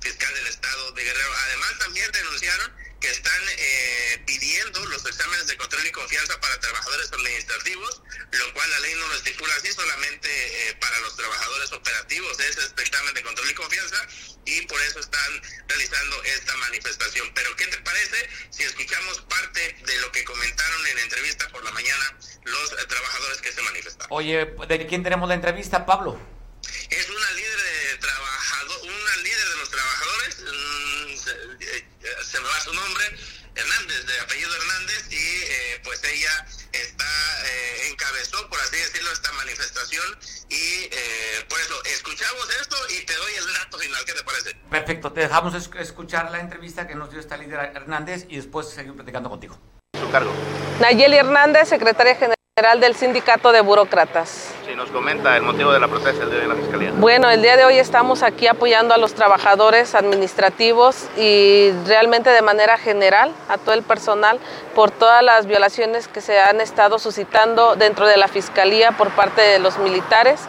fiscal del Estado de Guerrero. Además, también denunciaron que están eh, pidiendo los exámenes de control y confianza para trabajadores administrativos, lo cual la ley no lo estipula así, solamente eh, para los trabajadores operativos es este examen de control y confianza y por eso están realizando esta manifestación. Pero ¿qué te parece si escuchamos parte de lo que comentaron en entrevista por la mañana los eh, trabajadores que se manifestaron? Oye, ¿de quién tenemos la entrevista, Pablo? Es una líder de trabajador, una líder de los trabajadores, mmm, se, se, me va su nombre, Hernández, de apellido Hernández, y eh, pues ella está, eh, encabezó, por así decirlo, esta manifestación, y eh, por eso escuchamos esto y te doy el dato final, ¿qué te parece? Perfecto, te dejamos escuchar la entrevista que nos dio esta líder Hernández y después seguir platicando contigo. Su cargo. Nayeli Hernández, secretaria general del Sindicato de Burócratas. Sí, nos comenta el motivo de la protesta el día de hoy en la Fiscalía. Bueno, el día de hoy estamos aquí apoyando a los trabajadores administrativos y realmente de manera general a todo el personal por todas las violaciones que se han estado suscitando dentro de la Fiscalía por parte de los militares,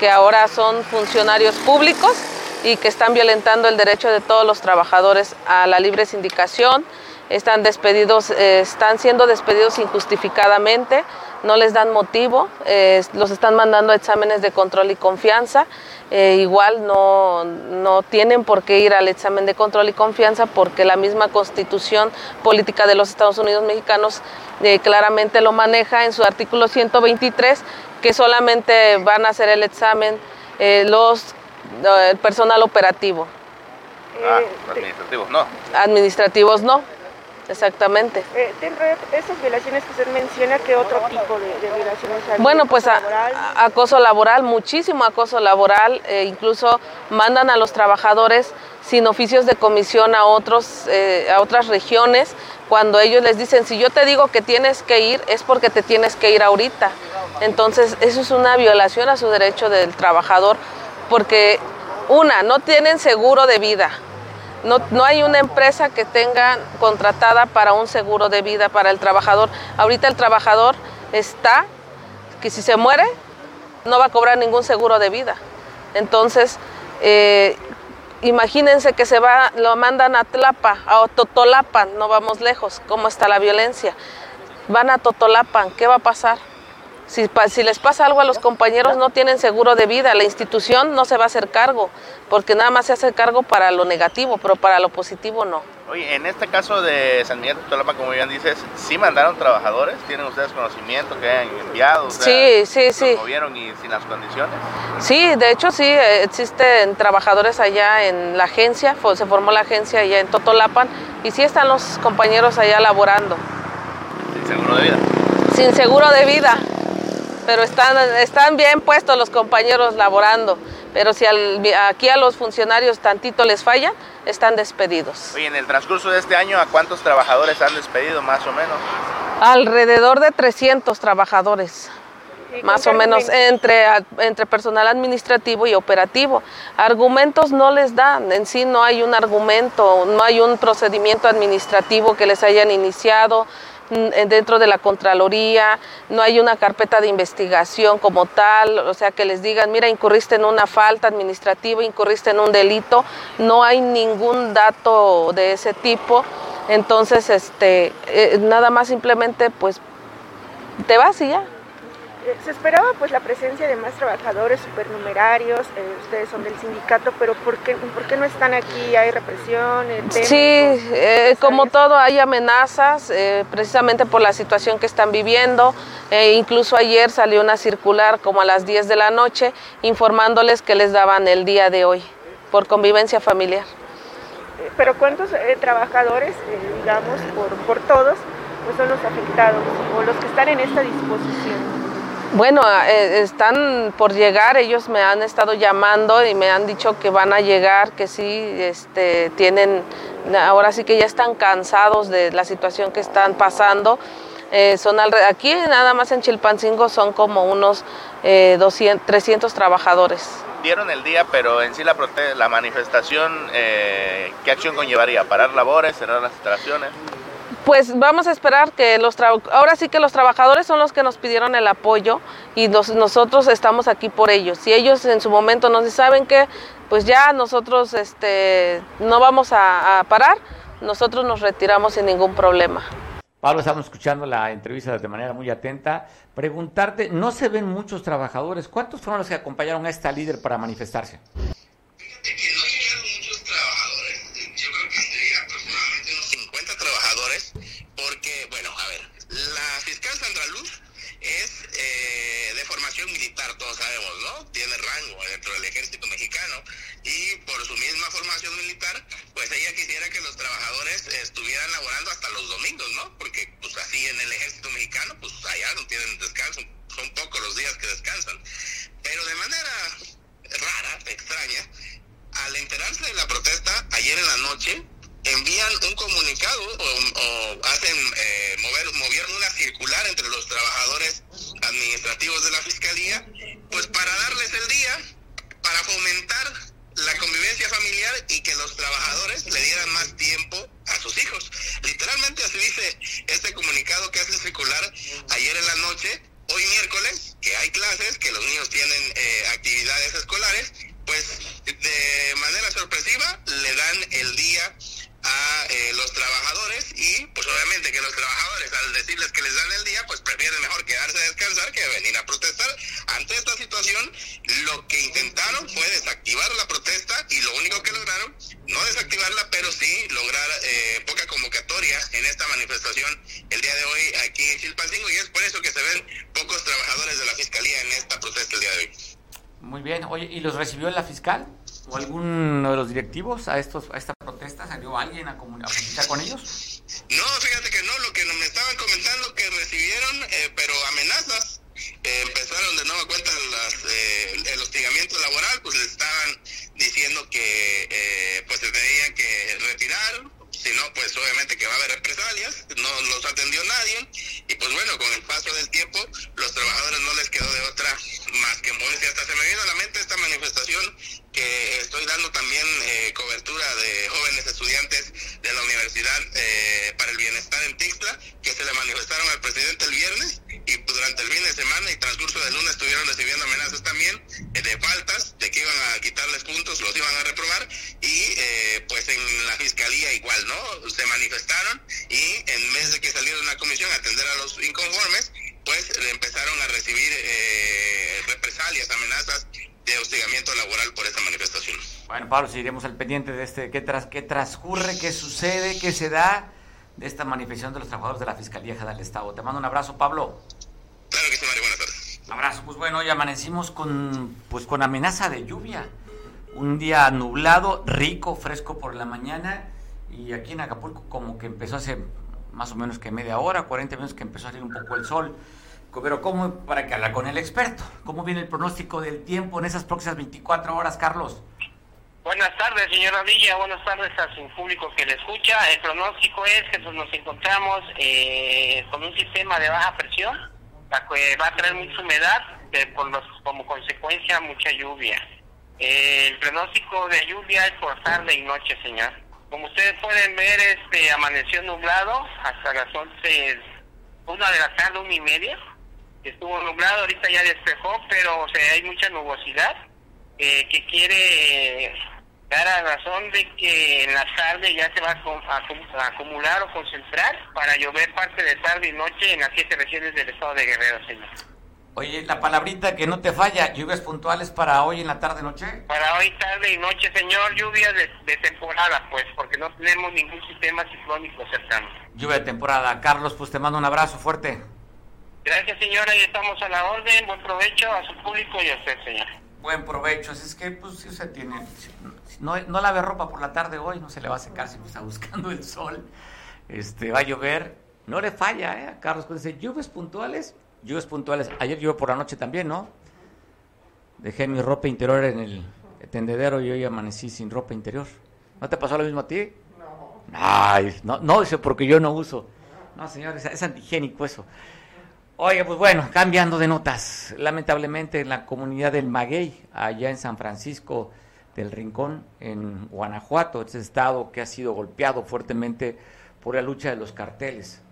que ahora son funcionarios públicos y que están violentando el derecho de todos los trabajadores a la libre sindicación, están despedidos, eh, están siendo despedidos injustificadamente, no les dan motivo, eh, los están mandando a exámenes de control y confianza, eh, igual no, no, tienen por qué ir al examen de control y confianza porque la misma constitución política de los Estados Unidos mexicanos eh, claramente lo maneja en su artículo 123, que solamente van a hacer el examen los, el personal operativo. Ah, administrativos no. Administrativos no. Exactamente. Eh, dentro de esas violaciones que usted menciona, ¿qué otro tipo de, de violaciones hay? Bueno, pues acoso laboral, muchísimo acoso laboral, eh, incluso mandan a los trabajadores sin oficios de comisión a, otros, eh, a otras regiones, cuando ellos les dicen, si yo te digo que tienes que ir, es porque te tienes que ir ahorita. Entonces, eso es una violación a su derecho del trabajador, porque una, no tienen seguro de vida. No, no hay una empresa que tenga contratada para un seguro de vida para el trabajador. Ahorita el trabajador está que si se muere no va a cobrar ningún seguro de vida. Entonces, eh, imagínense que se va, lo mandan a Tlapa, a Totolapan, no vamos lejos, cómo está la violencia. Van a Totolapan, ¿qué va a pasar? Si, si les pasa algo a los compañeros, no tienen seguro de vida, la institución no se va a hacer cargo, porque nada más se hace cargo para lo negativo, pero para lo positivo no. Oye, en este caso de San Miguel de Tolapa, como bien dices, ¿sí mandaron trabajadores? ¿Tienen ustedes conocimiento que hayan enviado? O sea, Sí, sí, sí. movieron y sin las condiciones? Sí, de hecho sí, eh, existen trabajadores allá en la agencia, se formó la agencia allá en Totolapan y sí están los compañeros allá laborando, Sin seguro de vida. sin seguro de vida, pero están, están bien puestos los compañeros laborando, pero si al- aquí a los funcionarios tantito les fallan, están despedidos. Oye, en el transcurso de este año, ¿a cuántos trabajadores han despedido más o menos? Alrededor de 300 trabajadores. ¿Y más o menos entre, entre personal administrativo y operativo. Argumentos no les dan, en sí no hay un argumento, no hay un procedimiento administrativo que les hayan iniciado dentro de la Contraloría, no hay una carpeta de investigación como tal, o sea, que les digan, mira, incurriste en una falta administrativa, incurriste en un delito, no hay ningún dato de ese tipo. Entonces, este, eh, nada más simplemente, pues, te vas y ya. Eh, se esperaba pues la presencia de más trabajadores supernumerarios, eh, ustedes son del sindicato, pero ¿por qué, ¿por qué no están aquí? ¿Hay represión? sí, eh, como todo hay amenazas, precisamente por la situación que están viviendo. incluso ayer salió una circular como a las 10 de la noche informándoles que les daban el día de hoy por convivencia familiar. Pero ¿cuántos trabajadores, digamos, por, por todos, pues son los afectados o los que están en esta disposición? Bueno, eh, están por llegar, ellos me han estado llamando y me han dicho que van a llegar, que sí, este, tienen, ahora sí que ya están cansados de la situación que están pasando. Eh, son aquí nada más en Chilpancingo son como unos 200, eh, 300 trabajadores. Dieron el día, pero en sí la, la manifestación, ¿qué acción conllevaría? ¿Parar labores, cerrar las instalaciones? Pues vamos a esperar que los ahora sí que los trabajadores son los que nos pidieron el apoyo y nosotros estamos aquí por ellos. Si ellos en su momento nos saben que pues ya nosotros este, no vamos a, parar, nosotros nos retiramos sin ningún problema. Pablo, estamos escuchando la entrevista de manera muy atenta. Preguntarte, no se ven muchos trabajadores. ¿Cuántos fueron los que acompañaron a esta líder para manifestarse todos sabemos, ¿no? Tiene rango dentro del ejército mexicano y por su misma formación militar, pues ella quisiera que los trabajadores estuvieran laborando hasta los domingos, ¿no? Porque pues así en el ejército mexicano, pues allá no tienen descanso, son pocos los días que descansan. Pero de manera rara, extraña, al enterarse de la protesta ayer en la noche, envían un comunicado o, hacen eh, mover movieron una circular entre los trabajadores administrativos de la fiscalía pues para darles el día para fomentar la convivencia familiar y que los trabajadores le dieran más tiempo a sus hijos. Literalmente así dice este comunicado que hacen circular ayer en la noche hoy miércoles que hay clases que los niños tienen eh, actividades escolares pues de manera sorpresiva le dan el día a eh, los trabajadores y pues obviamente que los trabajadores al decirles que les dan el día pues prefieren mejor quedarse a descansar que venir a protestar. Ante esta situación lo que intentaron fue desactivar la protesta y lo único que lograron, no desactivarla pero sí lograr eh, poca convocatoria en esta manifestación el día de hoy aquí en Chilpancingo y es por eso que se ven pocos trabajadores de la fiscalía en esta protesta el día de hoy. Muy bien, oye, ¿y los recibió la fiscal? ¿O alguno de los directivos a estos a esta protesta? ¿Salió alguien a, comunicar con ellos? No, fíjate que no, lo que me estaban comentando que recibieron, eh, pero amenazas. Eh, empezaron de nueva cuenta las, eh, el hostigamiento laboral, pues les estaban diciendo que pues se tenían que retirar, si no, pues obviamente que va a haber represalias, no los atendió nadie, y pues bueno, con el paso del tiempo, los trabajadores no les quedó de otra más que moverse. Hasta se me vino a la mente esta manifestación que estoy dando también eh, cobertura de jóvenes estudiantes de la Universidad eh, para el Bienestar en Tixla, que se le manifestaron al presidente el viernes y durante el fin de semana y transcurso del lunes estuvieron recibiendo amenazas también eh, de faltas, de que iban a quitarles puntos, los iban a reprobar y pues en la fiscalía igual, ¿no? Se manifestaron y en vez de que saliera una comisión a atender a los inconformes, pues empezaron a recibir represalias, amenazas de hostigamiento laboral por esta manifestación. Bueno, Pablo, seguiremos al pendiente de este, qué, tras, qué transcurre, qué sucede, qué se da de esta manifestación de los trabajadores de la Fiscalía General del Estado. Te mando un abrazo, Pablo. Claro que sí, Mario, buenas tardes. Abrazo, pues bueno, hoy amanecimos con, pues con amenaza de lluvia. Un día nublado, rico, fresco por la mañana y aquí en Acapulco como que empezó hace más o menos que media hora, 40 minutos que empezó a salir un poco el sol. Pero ¿cómo, para que hablar con el experto, cómo viene el pronóstico del tiempo en esas próximas 24 horas, Carlos? Buenas tardes, señora Villa. Buenas tardes a su público que le escucha. El pronóstico es que nos encontramos eh, con un sistema de baja presión, que va a traer mucha humedad, por los, como consecuencia mucha lluvia. el pronóstico de lluvia es por tarde y noche, señor. Como ustedes pueden ver, este amaneció nublado hasta las 11, una de la tarde, una y media estuvo nublado, ahorita ya despejó, pero o sea, hay mucha nubosidad eh, que quiere dar a razón de que en la tarde ya se va a, acumular o concentrar para llover parte de tarde y noche en las siete regiones del estado de Guerrero, señor. Oye, la palabrita que no te falla, lluvias puntuales para hoy en la tarde noche. Para hoy tarde y noche, señor, lluvia de, de temporada, pues, porque no tenemos ningún sistema ciclónico cercano. Lluvia de temporada. Carlos, pues te mando un abrazo fuerte. Gracias, señora, y estamos a la orden. Buen provecho a su público y a usted, señor. Buen provecho. Así es que, pues, si usted tiene. si no, no lave ropa por la tarde hoy, no se le va a secar si está buscando el sol. Este, va a llover. No le falla, ¿eh? A Carlos, pues dice, lluvias puntuales lluvias puntuales. Ayer llovió por la noche también, ¿no? Dejé mi ropa interior en el tendedero y hoy amanecí sin ropa interior. ¿No te pasó lo mismo a ti? No. Ay, no, no, dice porque yo no uso. No, señor, es, antigénico eso. Oye, pues bueno, cambiando de notas. Lamentablemente en la comunidad del Maguey, allá en San Francisco del Rincón, en Guanajuato, ese estado que ha sido golpeado fuertemente por la lucha de los carteles.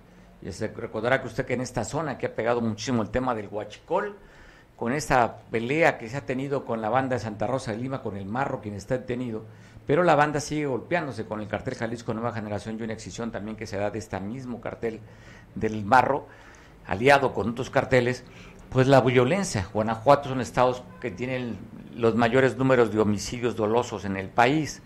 Y se recordará que usted que en esta zona que ha pegado muchísimo el tema del huachicol, con esta pelea que se ha tenido con la banda de Santa Rosa de Lima, con el Marro, quien está detenido, pero la banda sigue golpeándose con el cartel Jalisco Nueva Generación y una excepción también que se da de este mismo cartel del Marro, aliado con otros carteles, pues la violencia. Guanajuato son estados que tienen los mayores números de homicidios dolosos en el país.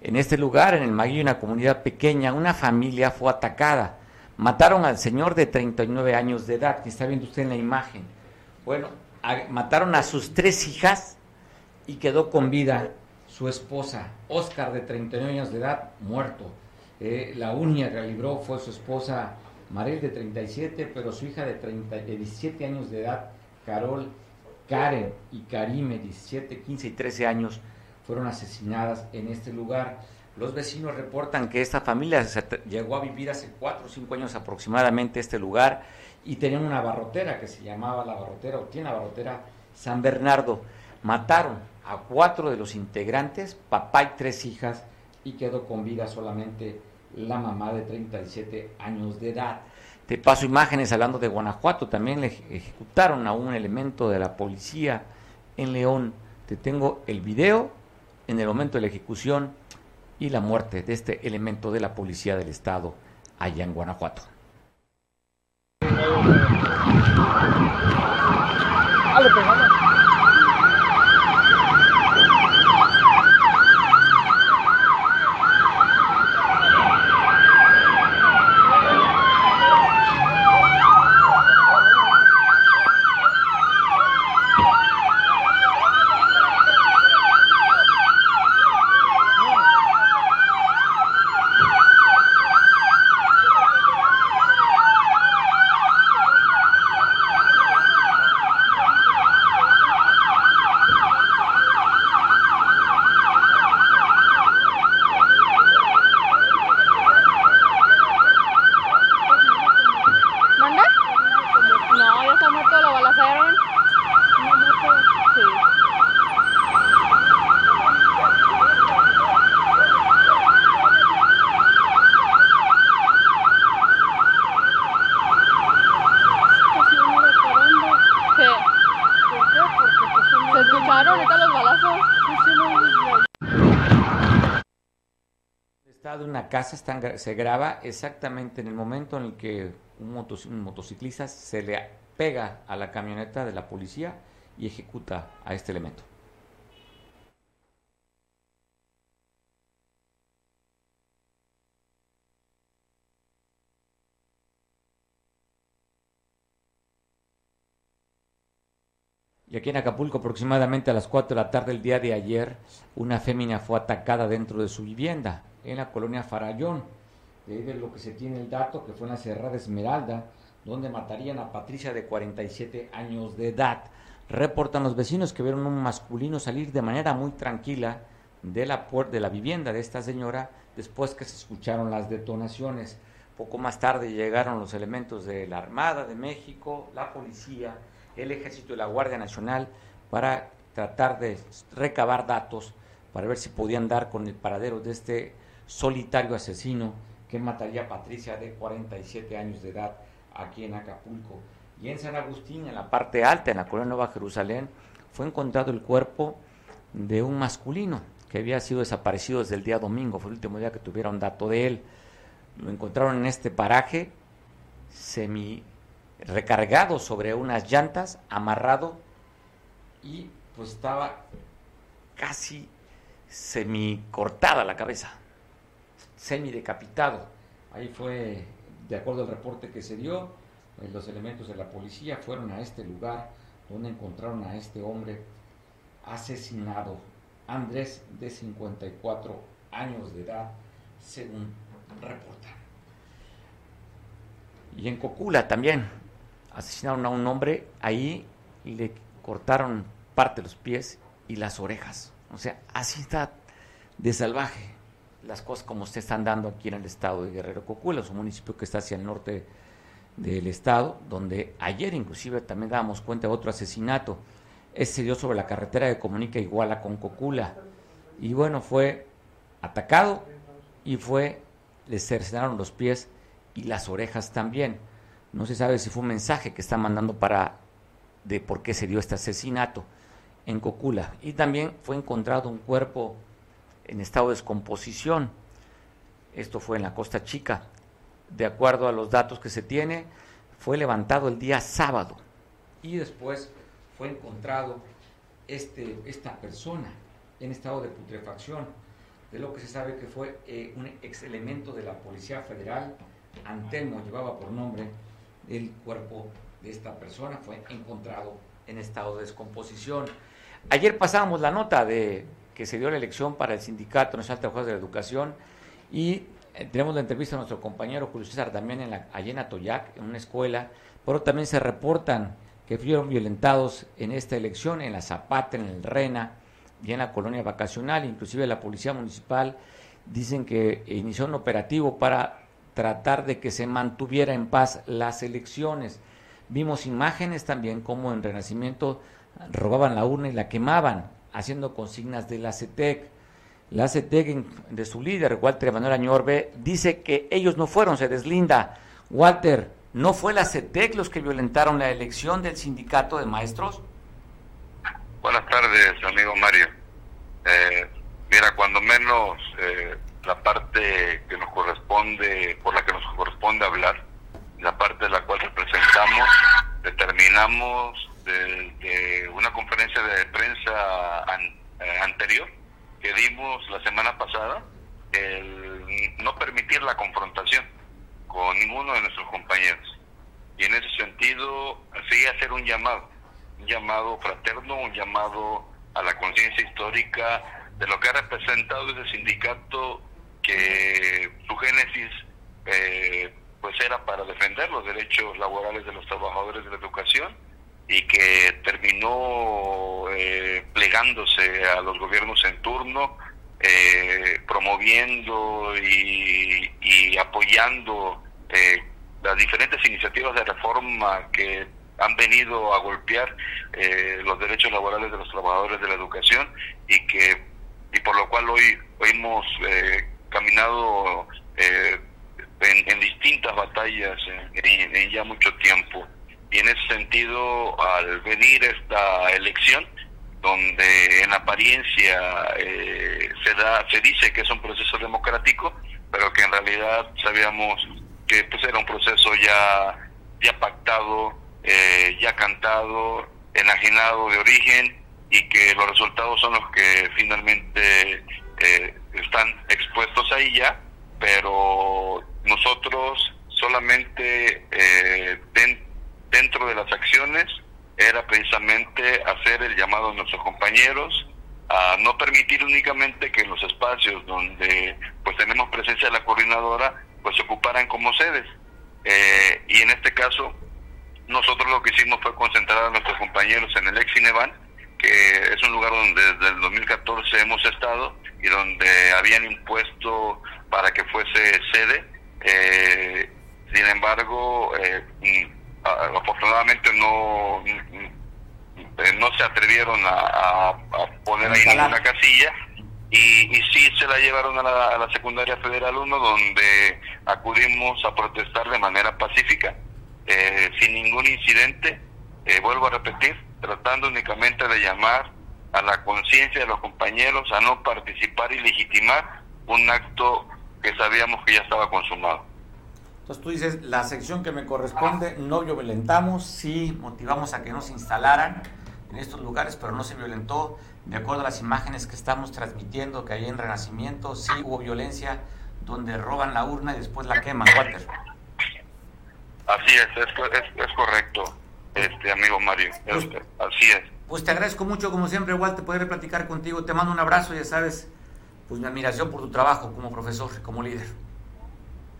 En este lugar, en el Maguillo, una comunidad pequeña, una familia fue atacada Mataron al señor de 39 años de edad, que está viendo usted en la imagen. Bueno, mataron a sus tres hijas y quedó con vida su esposa, Oscar, de 39 años de edad, muerto. Eh, la única que libró fue su esposa Marel, de 37, pero su hija de, 30, de 17 años de edad, Carol, Karen y Karime, 17, 15 y 13 años, fueron asesinadas en este lugar. Los vecinos reportan que esta familia llegó a vivir hace cuatro o cinco años aproximadamente este lugar y tenían una barrotera que se llamaba la barrotera, o tiene la barrotera San Bernardo. Mataron a cuatro de los integrantes, papá y tres hijas, y quedó con vida solamente la mamá de 37 años de edad. Te paso imágenes hablando de Guanajuato, también le ejecutaron a un elemento de la policía en León. Te tengo el video en el momento de la ejecución y la muerte de este elemento de la Policía del Estado allá en Guanajuato. Se graba exactamente en el momento en el que un, un motociclista se le pega a la camioneta de la policía y ejecuta a este elemento. Y aquí en Acapulco, aproximadamente a las 4 de la tarde del día de ayer, una fémina fue atacada dentro de su vivienda en la colonia Farallón. De lo que se tiene el dato, que fue en la Cerrada Esmeralda, donde matarían a Patricia de 47 años de edad. Reportan los vecinos que vieron un masculino salir de manera muy tranquila de la, de la vivienda de esta señora después que se escucharon las detonaciones. Poco más tarde llegaron los elementos de la Armada de México, la policía, el ejército y la Guardia Nacional para tratar de recabar datos para ver si podían dar con el paradero de este solitario asesino que mataría a Patricia de 47 años de edad aquí en Acapulco. Y en San Agustín, en la parte alta, en la colonia Nueva Jerusalén, fue encontrado el cuerpo de un masculino que había sido desaparecido desde el día domingo, fue el último día que tuvieron dato de él. Lo encontraron en este paraje semi recargado sobre unas llantas, amarrado y pues estaba casi semi cortada la cabeza, semi decapitado. Ahí fue, de acuerdo al reporte que se dio, pues, los elementos de la policía fueron a este lugar donde encontraron a este hombre asesinado, Andrés de 54 años de edad, según reportan. Y en Cocula también asesinaron a un hombre, ahí le cortaron parte de los pies y las orejas. O sea, así está de salvaje las cosas como se están dando aquí en el estado de Guerrero Cocula, es un municipio que está hacia el norte del estado, donde ayer inclusive también dábamos cuenta de otro asesinato. Ese se dio sobre la carretera que comunica Iguala con Cocula. Y bueno, fue atacado y fue, le cercenaron los pies y las orejas también. No se sabe si fue un mensaje que está mandando para de por qué se dio este asesinato en Cocula. Y también fue encontrado un cuerpo en estado de descomposición. Esto fue en la Costa Chica. De acuerdo a los datos que se tiene, fue levantado el día sábado y después fue encontrado este, esta persona en estado de putrefacción, de lo que se sabe que fue eh, un ex elemento de la Policía Federal, Antelmo llevaba por nombre el cuerpo de esta persona, fue encontrado en estado de descomposición. Ayer pasábamos la nota de que se dio la elección para el Sindicato Nacional de Trabajadores de la Educación y eh, tenemos la entrevista a nuestro compañero Julio César también en la, allá en Atoyac, en una escuela, pero también se reportan que fueron violentados en esta elección, en la Zapata, en el Rena y en la colonia vacacional, inclusive la Policía Municipal dicen que inició un operativo para tratar de que se mantuviera en paz las elecciones. Vimos imágenes también como en Renacimiento robaban la urna y la quemaban, haciendo consignas de la CETEC. La CETEC, de su líder, Walter Manuel Añorbe, dice que ellos no fueron, se deslinda. Walter, ¿no fue la CETEC los que violentaron la elección del sindicato de maestros? Buenas tardes, amigo Mario. Eh, mira, cuando menos eh, la parte que nos corresponde, por la que nos corresponde hablar, la parte de la cual representamos, determinamos de, una conferencia de prensa eh, anterior que dimos la semana pasada, el no permitir la confrontación con ninguno de nuestros compañeros. Y en ese sentido, sí hacer un llamado, un llamado fraterno, un llamado a la conciencia histórica de lo que ha representado ese sindicato que su génesis eh, pues era para defender los derechos laborales de los trabajadores de la educación y que terminó eh, plegándose a los gobiernos en turno, eh, promoviendo y, apoyando eh, las diferentes iniciativas de reforma que han venido a golpear los derechos laborales de los trabajadores de la educación y que y por lo cual hoy, hoy hemos caminado en, distintas batallas en ya mucho tiempo. Y en ese sentido, al venir esta elección, donde en apariencia eh, se da se dice que es un proceso democrático, pero que en realidad sabíamos que pues era un proceso ya ya pactado, eh, ya cantado, enajenado de origen y que los resultados son los que finalmente eh, están expuestos ahí ya, pero nosotros solamente eh, dentro de las acciones era precisamente hacer el llamado a nuestros compañeros a no permitir únicamente que los espacios donde pues tenemos presencia de la coordinadora pues se ocuparan como sedes. Eh, y en este caso nosotros lo que hicimos fue concentrar a nuestros compañeros en el ex Cinevan que es un lugar donde desde el 2014 hemos estado y donde habían impuesto para que fuese sede. Eh, sin embargo eh, afortunadamente no no se atrevieron a, poner ahí ninguna casilla y, y sí se la llevaron a la, secundaria federal 1 donde acudimos a protestar de manera pacífica eh, sin ningún incidente eh, vuelvo a repetir tratando únicamente de llamar a la conciencia de los compañeros a no participar y legitimar un acto que sabíamos que ya estaba consumado Entonces tú dices, la sección que me corresponde, no violentamos, sí motivamos a que no se instalaran en estos lugares, pero no se violentó. De acuerdo a las imágenes que estamos transmitiendo, que hay en Renacimiento, sí hubo violencia, donde roban la urna y después la queman, Walter. Así es, es, es, correcto, este amigo Mario, pues, así es. Pues te agradezco mucho, como siempre, Walter, poder platicar contigo. Te mando un abrazo, ya sabes, pues mi admiración por tu trabajo como profesor, como líder.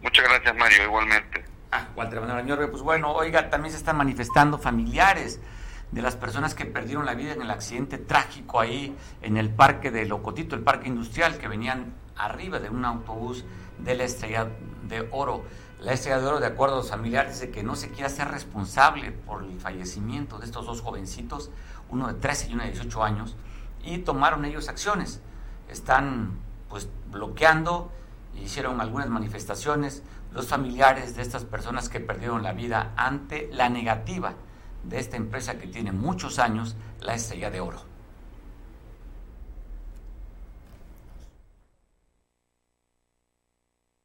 Muchas gracias, Mario, igualmente. Ah, Walter Manuel pues bueno, oiga, también se están manifestando familiares de las personas que perdieron la vida en el accidente trágico ahí en el parque de Locotito, el parque industrial, que venían arriba de un autobús de la Estrella de Oro. La Estrella de Oro, de acuerdo a los familiares, dice que no se quiere hacer responsable por el fallecimiento de estos dos jovencitos, uno de 13 y uno de 18 años, y tomaron ellos acciones. Están pues bloqueando hicieron algunas manifestaciones los familiares de estas personas que perdieron la vida ante la negativa de esta empresa que tiene muchos años, la Estrella de Oro.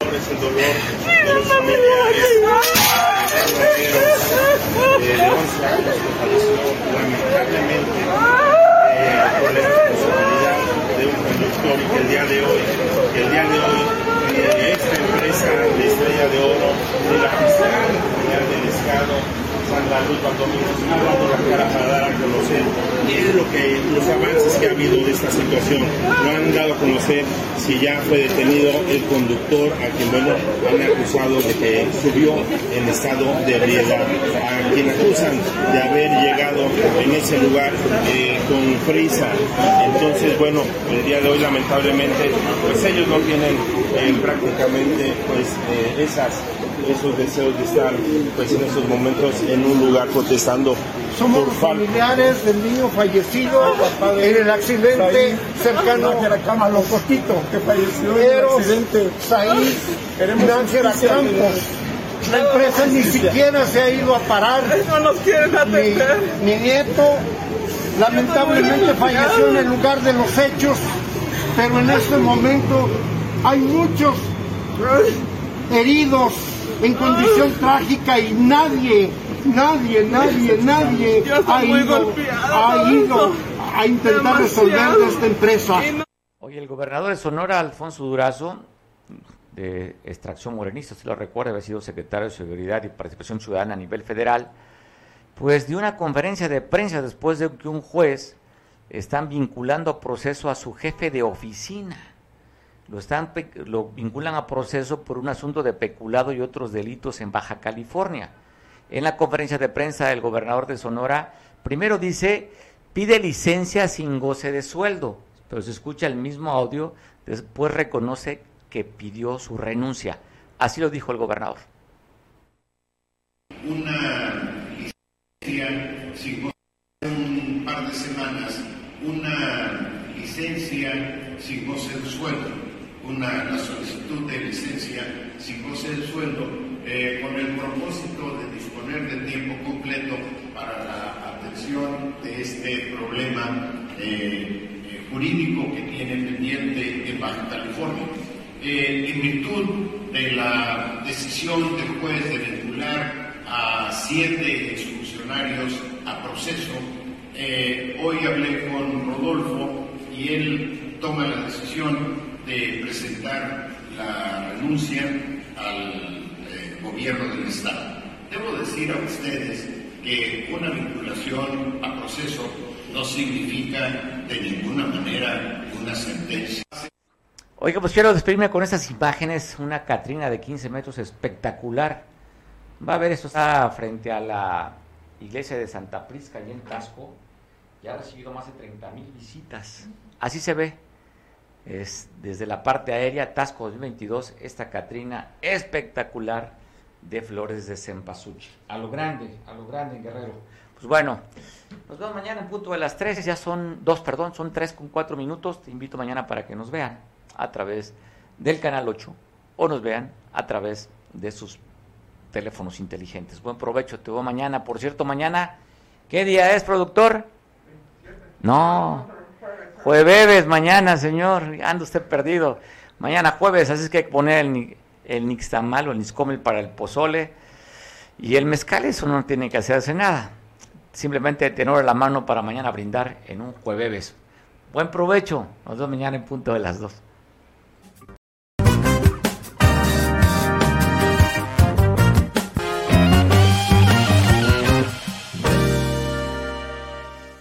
Es el dolor de los familiares de lamentablemente por la responsabilidad de un conductor y que el día de hoy, que el día de hoy esta empresa de Estrella de Oro, de la fiscal general del Estado, Baldomínguez, está dando la cara para dar a conocer qué es lo que, los avances que ha habido de esta situación. No han dado a conocer si ya fue detenido el conductor a quien, bueno, han acusado de que subió en estado de ebriedad, a quien acusan de haber llegado en ese lugar eh, con prisa. Entonces, bueno, el día de hoy lamentablemente, pues ellos no tienen eh, prácticamente pues eh, esas esos deseos de estar pues en esos momentos en un lugar protestando. Somos familiares del niño fallecido en el accidente cercano a Locotito, que falleció en el accidente. Campos. La empresa ni siquiera se ha ido a parar. No nos quieren atender. Mi, mi nieto lamentablemente falleció en el lugar de los hechos, pero en este momento hay muchos heridos en condición trágica y nadie, nadie, nadie, nadie ha ido, a intentar resolver esta empresa. Oye, el gobernador de Sonora, Alfonso Durazo, de extracción morenista, si lo recuerda, había sido secretario de Seguridad y Participación Ciudadana a nivel federal, pues dio una conferencia de prensa después de que un juez están vinculando a proceso a su jefe de oficina lo, están, lo vinculan a proceso por un asunto de peculado y otros delitos en Baja California. En la conferencia de prensa del gobernador de Sonora, primero dice, pide licencia sin goce de sueldo, pero se escucha el mismo audio, después reconoce que pidió su renuncia. Así lo dijo el gobernador. Una licencia sin un par de semanas, una licencia sin goce de sueldo una, solicitud de licencia sin goce de sueldo eh, con el propósito de disponer de tiempo completo para la atención de este problema eh, eh, jurídico que tiene pendiente en Baja California. en virtud de la decisión del juez de vincular a siete exfuncionarios a proceso, hoy hablé con Rodolfo y él toma la decisión de presentar la renuncia al eh, gobierno del Estado. Debo decir a ustedes que una vinculación a proceso no significa de ninguna manera una sentencia. Oiga, pues quiero despedirme con estas imágenes, una Catrina de 15 metros espectacular. Va a ver, esto está frente a la iglesia de Santa Prisca, allí en Tasco, y ha recibido más de 30 mil visitas. Así se ve es desde la parte aérea, Tasco 2022, esta Catrina espectacular de flores de cempasúchil. A lo grande, a lo grande, Guerrero. Pues bueno, nos vemos mañana en punto de las 3, ya son dos, perdón, son 3 con 4 minutos. Te invito mañana para que nos vean a través del canal 8 o nos vean a través de sus teléfonos inteligentes. Buen provecho, te veo mañana. Por cierto, mañana, ¿qué día es, productor? No, Jueves, mañana, señor. Anda usted perdido. Mañana jueves, así es que hay que poner el nixtamal o el nixcomel para el pozole y el mezcal, eso no tiene que hacerse nada. Simplemente tener la mano para mañana brindar en un jueves. Buen provecho. Nos vemos mañana en punto de las dos.